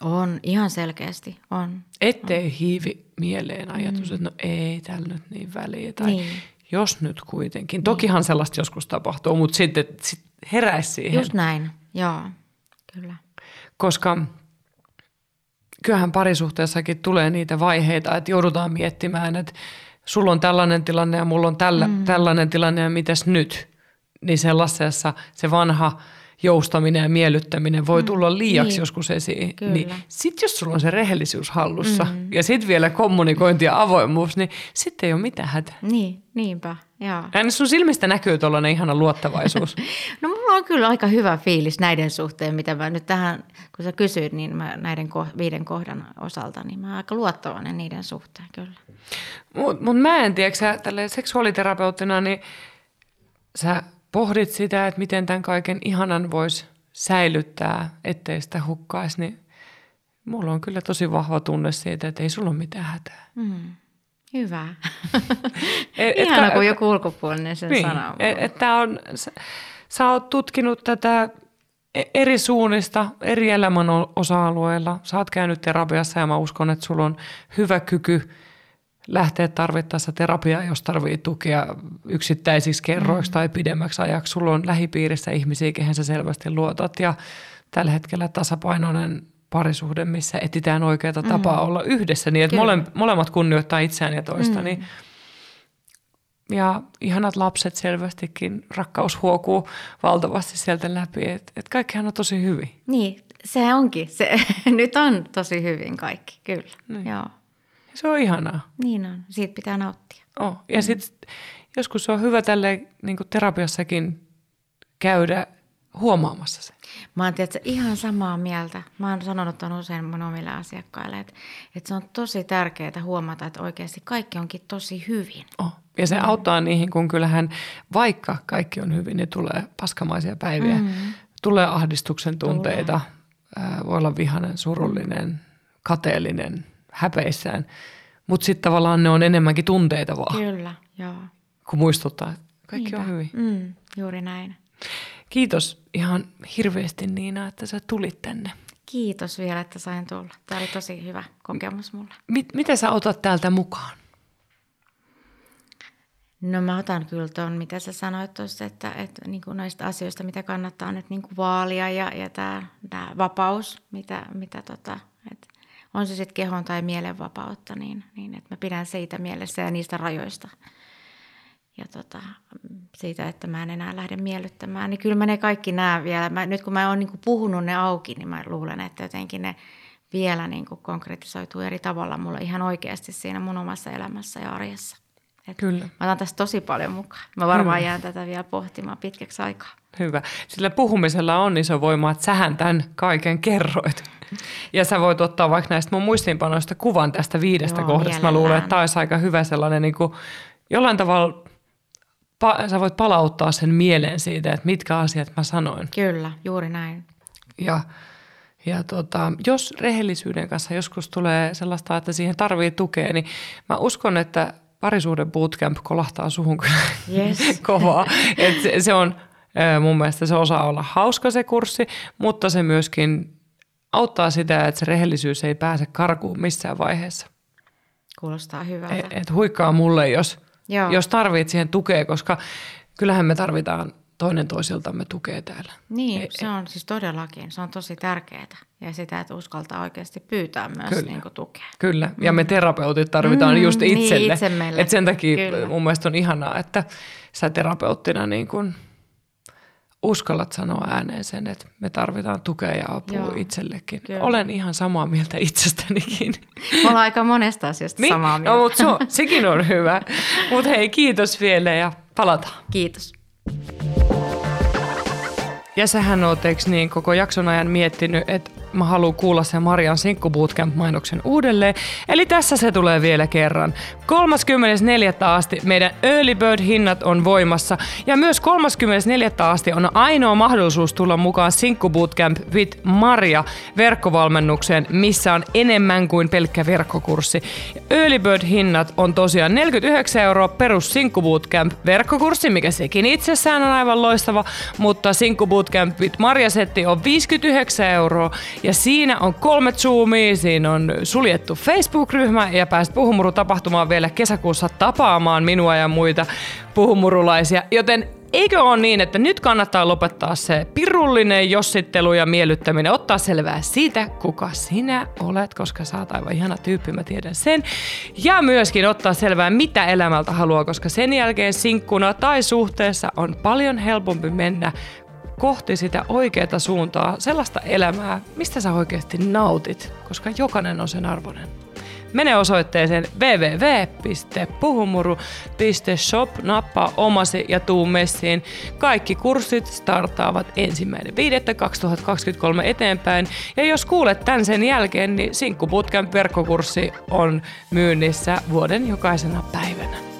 On, ihan selkeästi, on. Ettei hiivi mieleen ajatus, mm. että no ei tällä nyt niin väliä. Tai Niin. jos nyt kuitenkin. Tokihan sellaista joskus tapahtuu, mutta sitten sit heräisi siihen. Just näin, joo, kyllä. Koska kyllähän parisuhteessakin tulee niitä vaiheita, että joudutaan miettimään, että sulla on tällainen tilanne ja mulla on tällä, mm. tällainen tilanne ja mitäs nyt? niin sellaisessa se vanha joustaminen ja miellyttäminen voi tulla liiaksi niin. joskus esiin. Kyllä. Niin sitten jos sulla on se rehellisyys hallussa mm. ja sitten vielä kommunikointi ja avoimuus, niin sitten ei ole mitään hätää. Niin, niinpä, joo. Ja sun silmistä näkyy tuollainen ihana luottavaisuus. No mulla on kyllä aika hyvä fiilis näiden suhteen, mitä mä nyt tähän, kun sä kysyit, niin mä näiden ko- viiden kohdan osalta, niin mä oon aika luottavainen niiden suhteen kyllä. Mutta mut mä en tiedä, sä seksuaaliterapeuttina, niin sä pohdit sitä, että miten tämän kaiken ihanan voisi säilyttää, ettei sitä hukkaisi, niin mulla on kyllä tosi vahva tunne siitä, että ei sulla ole mitään hätää. Mm. Hyvä. Et- et Ihana, kun joku ulkopuolinen sen Niin, sanoo. et, et tää on, sä, sä oot tutkinut tätä e- eri suunnista, eri elämän osa-alueilla. Sä oot käynyt terapiassa ja mä uskon, että sulla on hyvä kyky lähteä tarvittaessa terapiaan, jos tarvii tukea yksittäisiksi kerroiksi mm. tai pidemmäksi ajaksi. Sulla on lähipiirissä ihmisiä, kehen sä selvästi luotat ja tällä hetkellä tasapainoinen parisuhde, missä etsitään oikeaa mm. tapaa olla yhdessä niin, että mole, molemmat kunnioittaa itseään ja toista. Mm. Niin ja ihanat lapset selvästikin, rakkaus huokuu valtavasti sieltä läpi, että et kaikkihan on tosi hyvin. Niin, se onkin. Se, nyt on tosi hyvin kaikki, kyllä. Niin. Joo, se on ihanaa. niin on. Siitä pitää nauttia. Oh. Ja mm. sitten joskus se on hyvä tälle niin terapiassakin käydä huomaamassa se. Mä oon tietysti ihan samaa mieltä. Mä oon sanonut ton usein mun omille asiakkaille, että, että se on tosi tärkeää huomata, että oikeasti kaikki onkin tosi hyvin. Oh. Ja se auttaa niihin, kun kyllähän vaikka kaikki on hyvin, niin tulee paskamaisia päiviä. Mm. Tulee ahdistuksen tunteita, ää, voi olla vihainen, surullinen, kateellinen, häpeissään. Mutta sitten tavallaan ne on enemmänkin tunteita vaan, Kyllä, joo. kun muistuttaa, että kaikki on hyvin. Mm, juuri näin. Kiitos ihan hirveästi Niina, että sä tulit tänne. Kiitos vielä, että sain tulla. Tämä oli tosi hyvä kokemus mulle. Mit, mitä sä otat täältä mukaan? No mä otan kyllä tuon, mitä sä sanoit tuossa, että, että niin kuin noista asioista, mitä kannattaa nyt niin kuin vaalia ja, ja tämä, tämä vapaus, mitä, mitä tota, on se sitten kehon tai mielen vapautta, niin, niin että mä pidän siitä mielessä ja niistä rajoista. Ja tota, siitä, että mä en enää lähde miellyttämään, niin kyllä mä ne kaikki näen vielä. Mä, nyt kun mä oon niin kuin puhunut ne auki, niin mä luulen, että jotenkin ne vielä niin kuin konkretisoituu eri tavalla mulle ihan oikeasti siinä mun omassa elämässä ja arjessa. Et Kyllä. Mä otan tästä tosi paljon mukaan. Mä varmaan jään tätä vielä pohtimaan pitkäksi aikaa. Hyvä. Sillä puhumisella on iso voima, että sähän tämän kaiken kerroit. Ja sä voit ottaa vaikka näistä mun muistiinpanoista kuvan tästä viidestä Joo, kohdasta. Mä luulen, mielellään. että tämä olisi aika hyvä sellainen niin kuin, jollain tavalla, pa, sä voit palauttaa sen mieleen siitä, että mitkä asiat mä sanoin. Kyllä, juuri näin. Ja, ja tota, jos rehellisyyden kanssa joskus tulee sellaista, että siihen tarvii tukea, niin mä uskon, että parisuuden bootcamp kolahtaa suhun kyllä Yes. kovaa. Et se, se on mun mielestä se osaa olla hauska se kurssi, mutta se myöskin auttaa sitä, että se rehellisyys ei pääse karkuun missään vaiheessa. Kuulostaa hyvältä. Et, et huikkaa mulle, jos, Joo. jos tarvit siihen tukea, koska kyllähän me tarvitaan toinen toisiltamme tukea täällä. Niin, se on siis todellakin, se on tosi tärkeää. Ja sitä, että uskaltaa oikeasti pyytää myös Kyllä. niin kuin tukea. Kyllä, ja me terapeutit tarvitaan Mm, just niin, itselle. itse meille. Et sen takia Kyllä. mun mielestä on ihanaa, että sä terapeuttina niin kun uskallat sanoa ääneen sen, että me tarvitaan tukea ja apua Joo, itsellekin. kyllä. Olen ihan samaa mieltä itsestänikin. Me ollaan aika monesta asiasta Niin? samaa mieltä. No, mutta se, sekin on hyvä. Mutta hei, kiitos vielä ja palataan. Kiitos. Ja sähän oot, niin, koko jakson ajan miettinyt, että mä haluan kuulla sen Marian Sinkku Bootcamp-mainoksen uudelleen. Eli tässä se tulee vielä kerran. 34. asti meidän Early Bird-hinnat on voimassa. Ja myös 34. asti on ainoa mahdollisuus tulla mukaan Sinkku Bootcamp with Maria verkkovalmennukseen, missä on enemmän kuin pelkkä verkkokurssi. Early Bird-hinnat on tosiaan 49 euroa perus Sinkku Bootcamp verkkokurssi, mikä sekin itsessään on aivan loistava, mutta Sinkku Bootcamp with Maria-setti on 59 euroa ja siinä on kolme Zoomia, siinä on suljettu Facebook-ryhmä ja pääst Puhumuru-tapahtumaan vielä kesäkuussa tapaamaan minua ja muita puhumurulaisia, joten Eikö ole niin, että nyt kannattaa lopettaa se pirullinen jossittelu ja miellyttäminen, ottaa selvää siitä, kuka sinä olet, koska sä oot aivan ihana tyyppi, mä tiedän sen. Ja myöskin ottaa selvää, mitä elämältä haluaa, koska sen jälkeen sinkkuna tai suhteessa on paljon helpompi mennä kohti sitä oikeaa suuntaa, sellaista elämää, mistä sä oikeasti nautit, koska jokainen on sen arvoinen. Mene osoitteeseen www.puhumuru.shop, nappaa omasi ja tuu messiin. Kaikki kurssit startaavat ensimmäinen 2023 eteenpäin. Ja jos kuulet tämän sen jälkeen, niin Sinkku Bootcamp verkkokurssi on myynnissä vuoden jokaisena päivänä.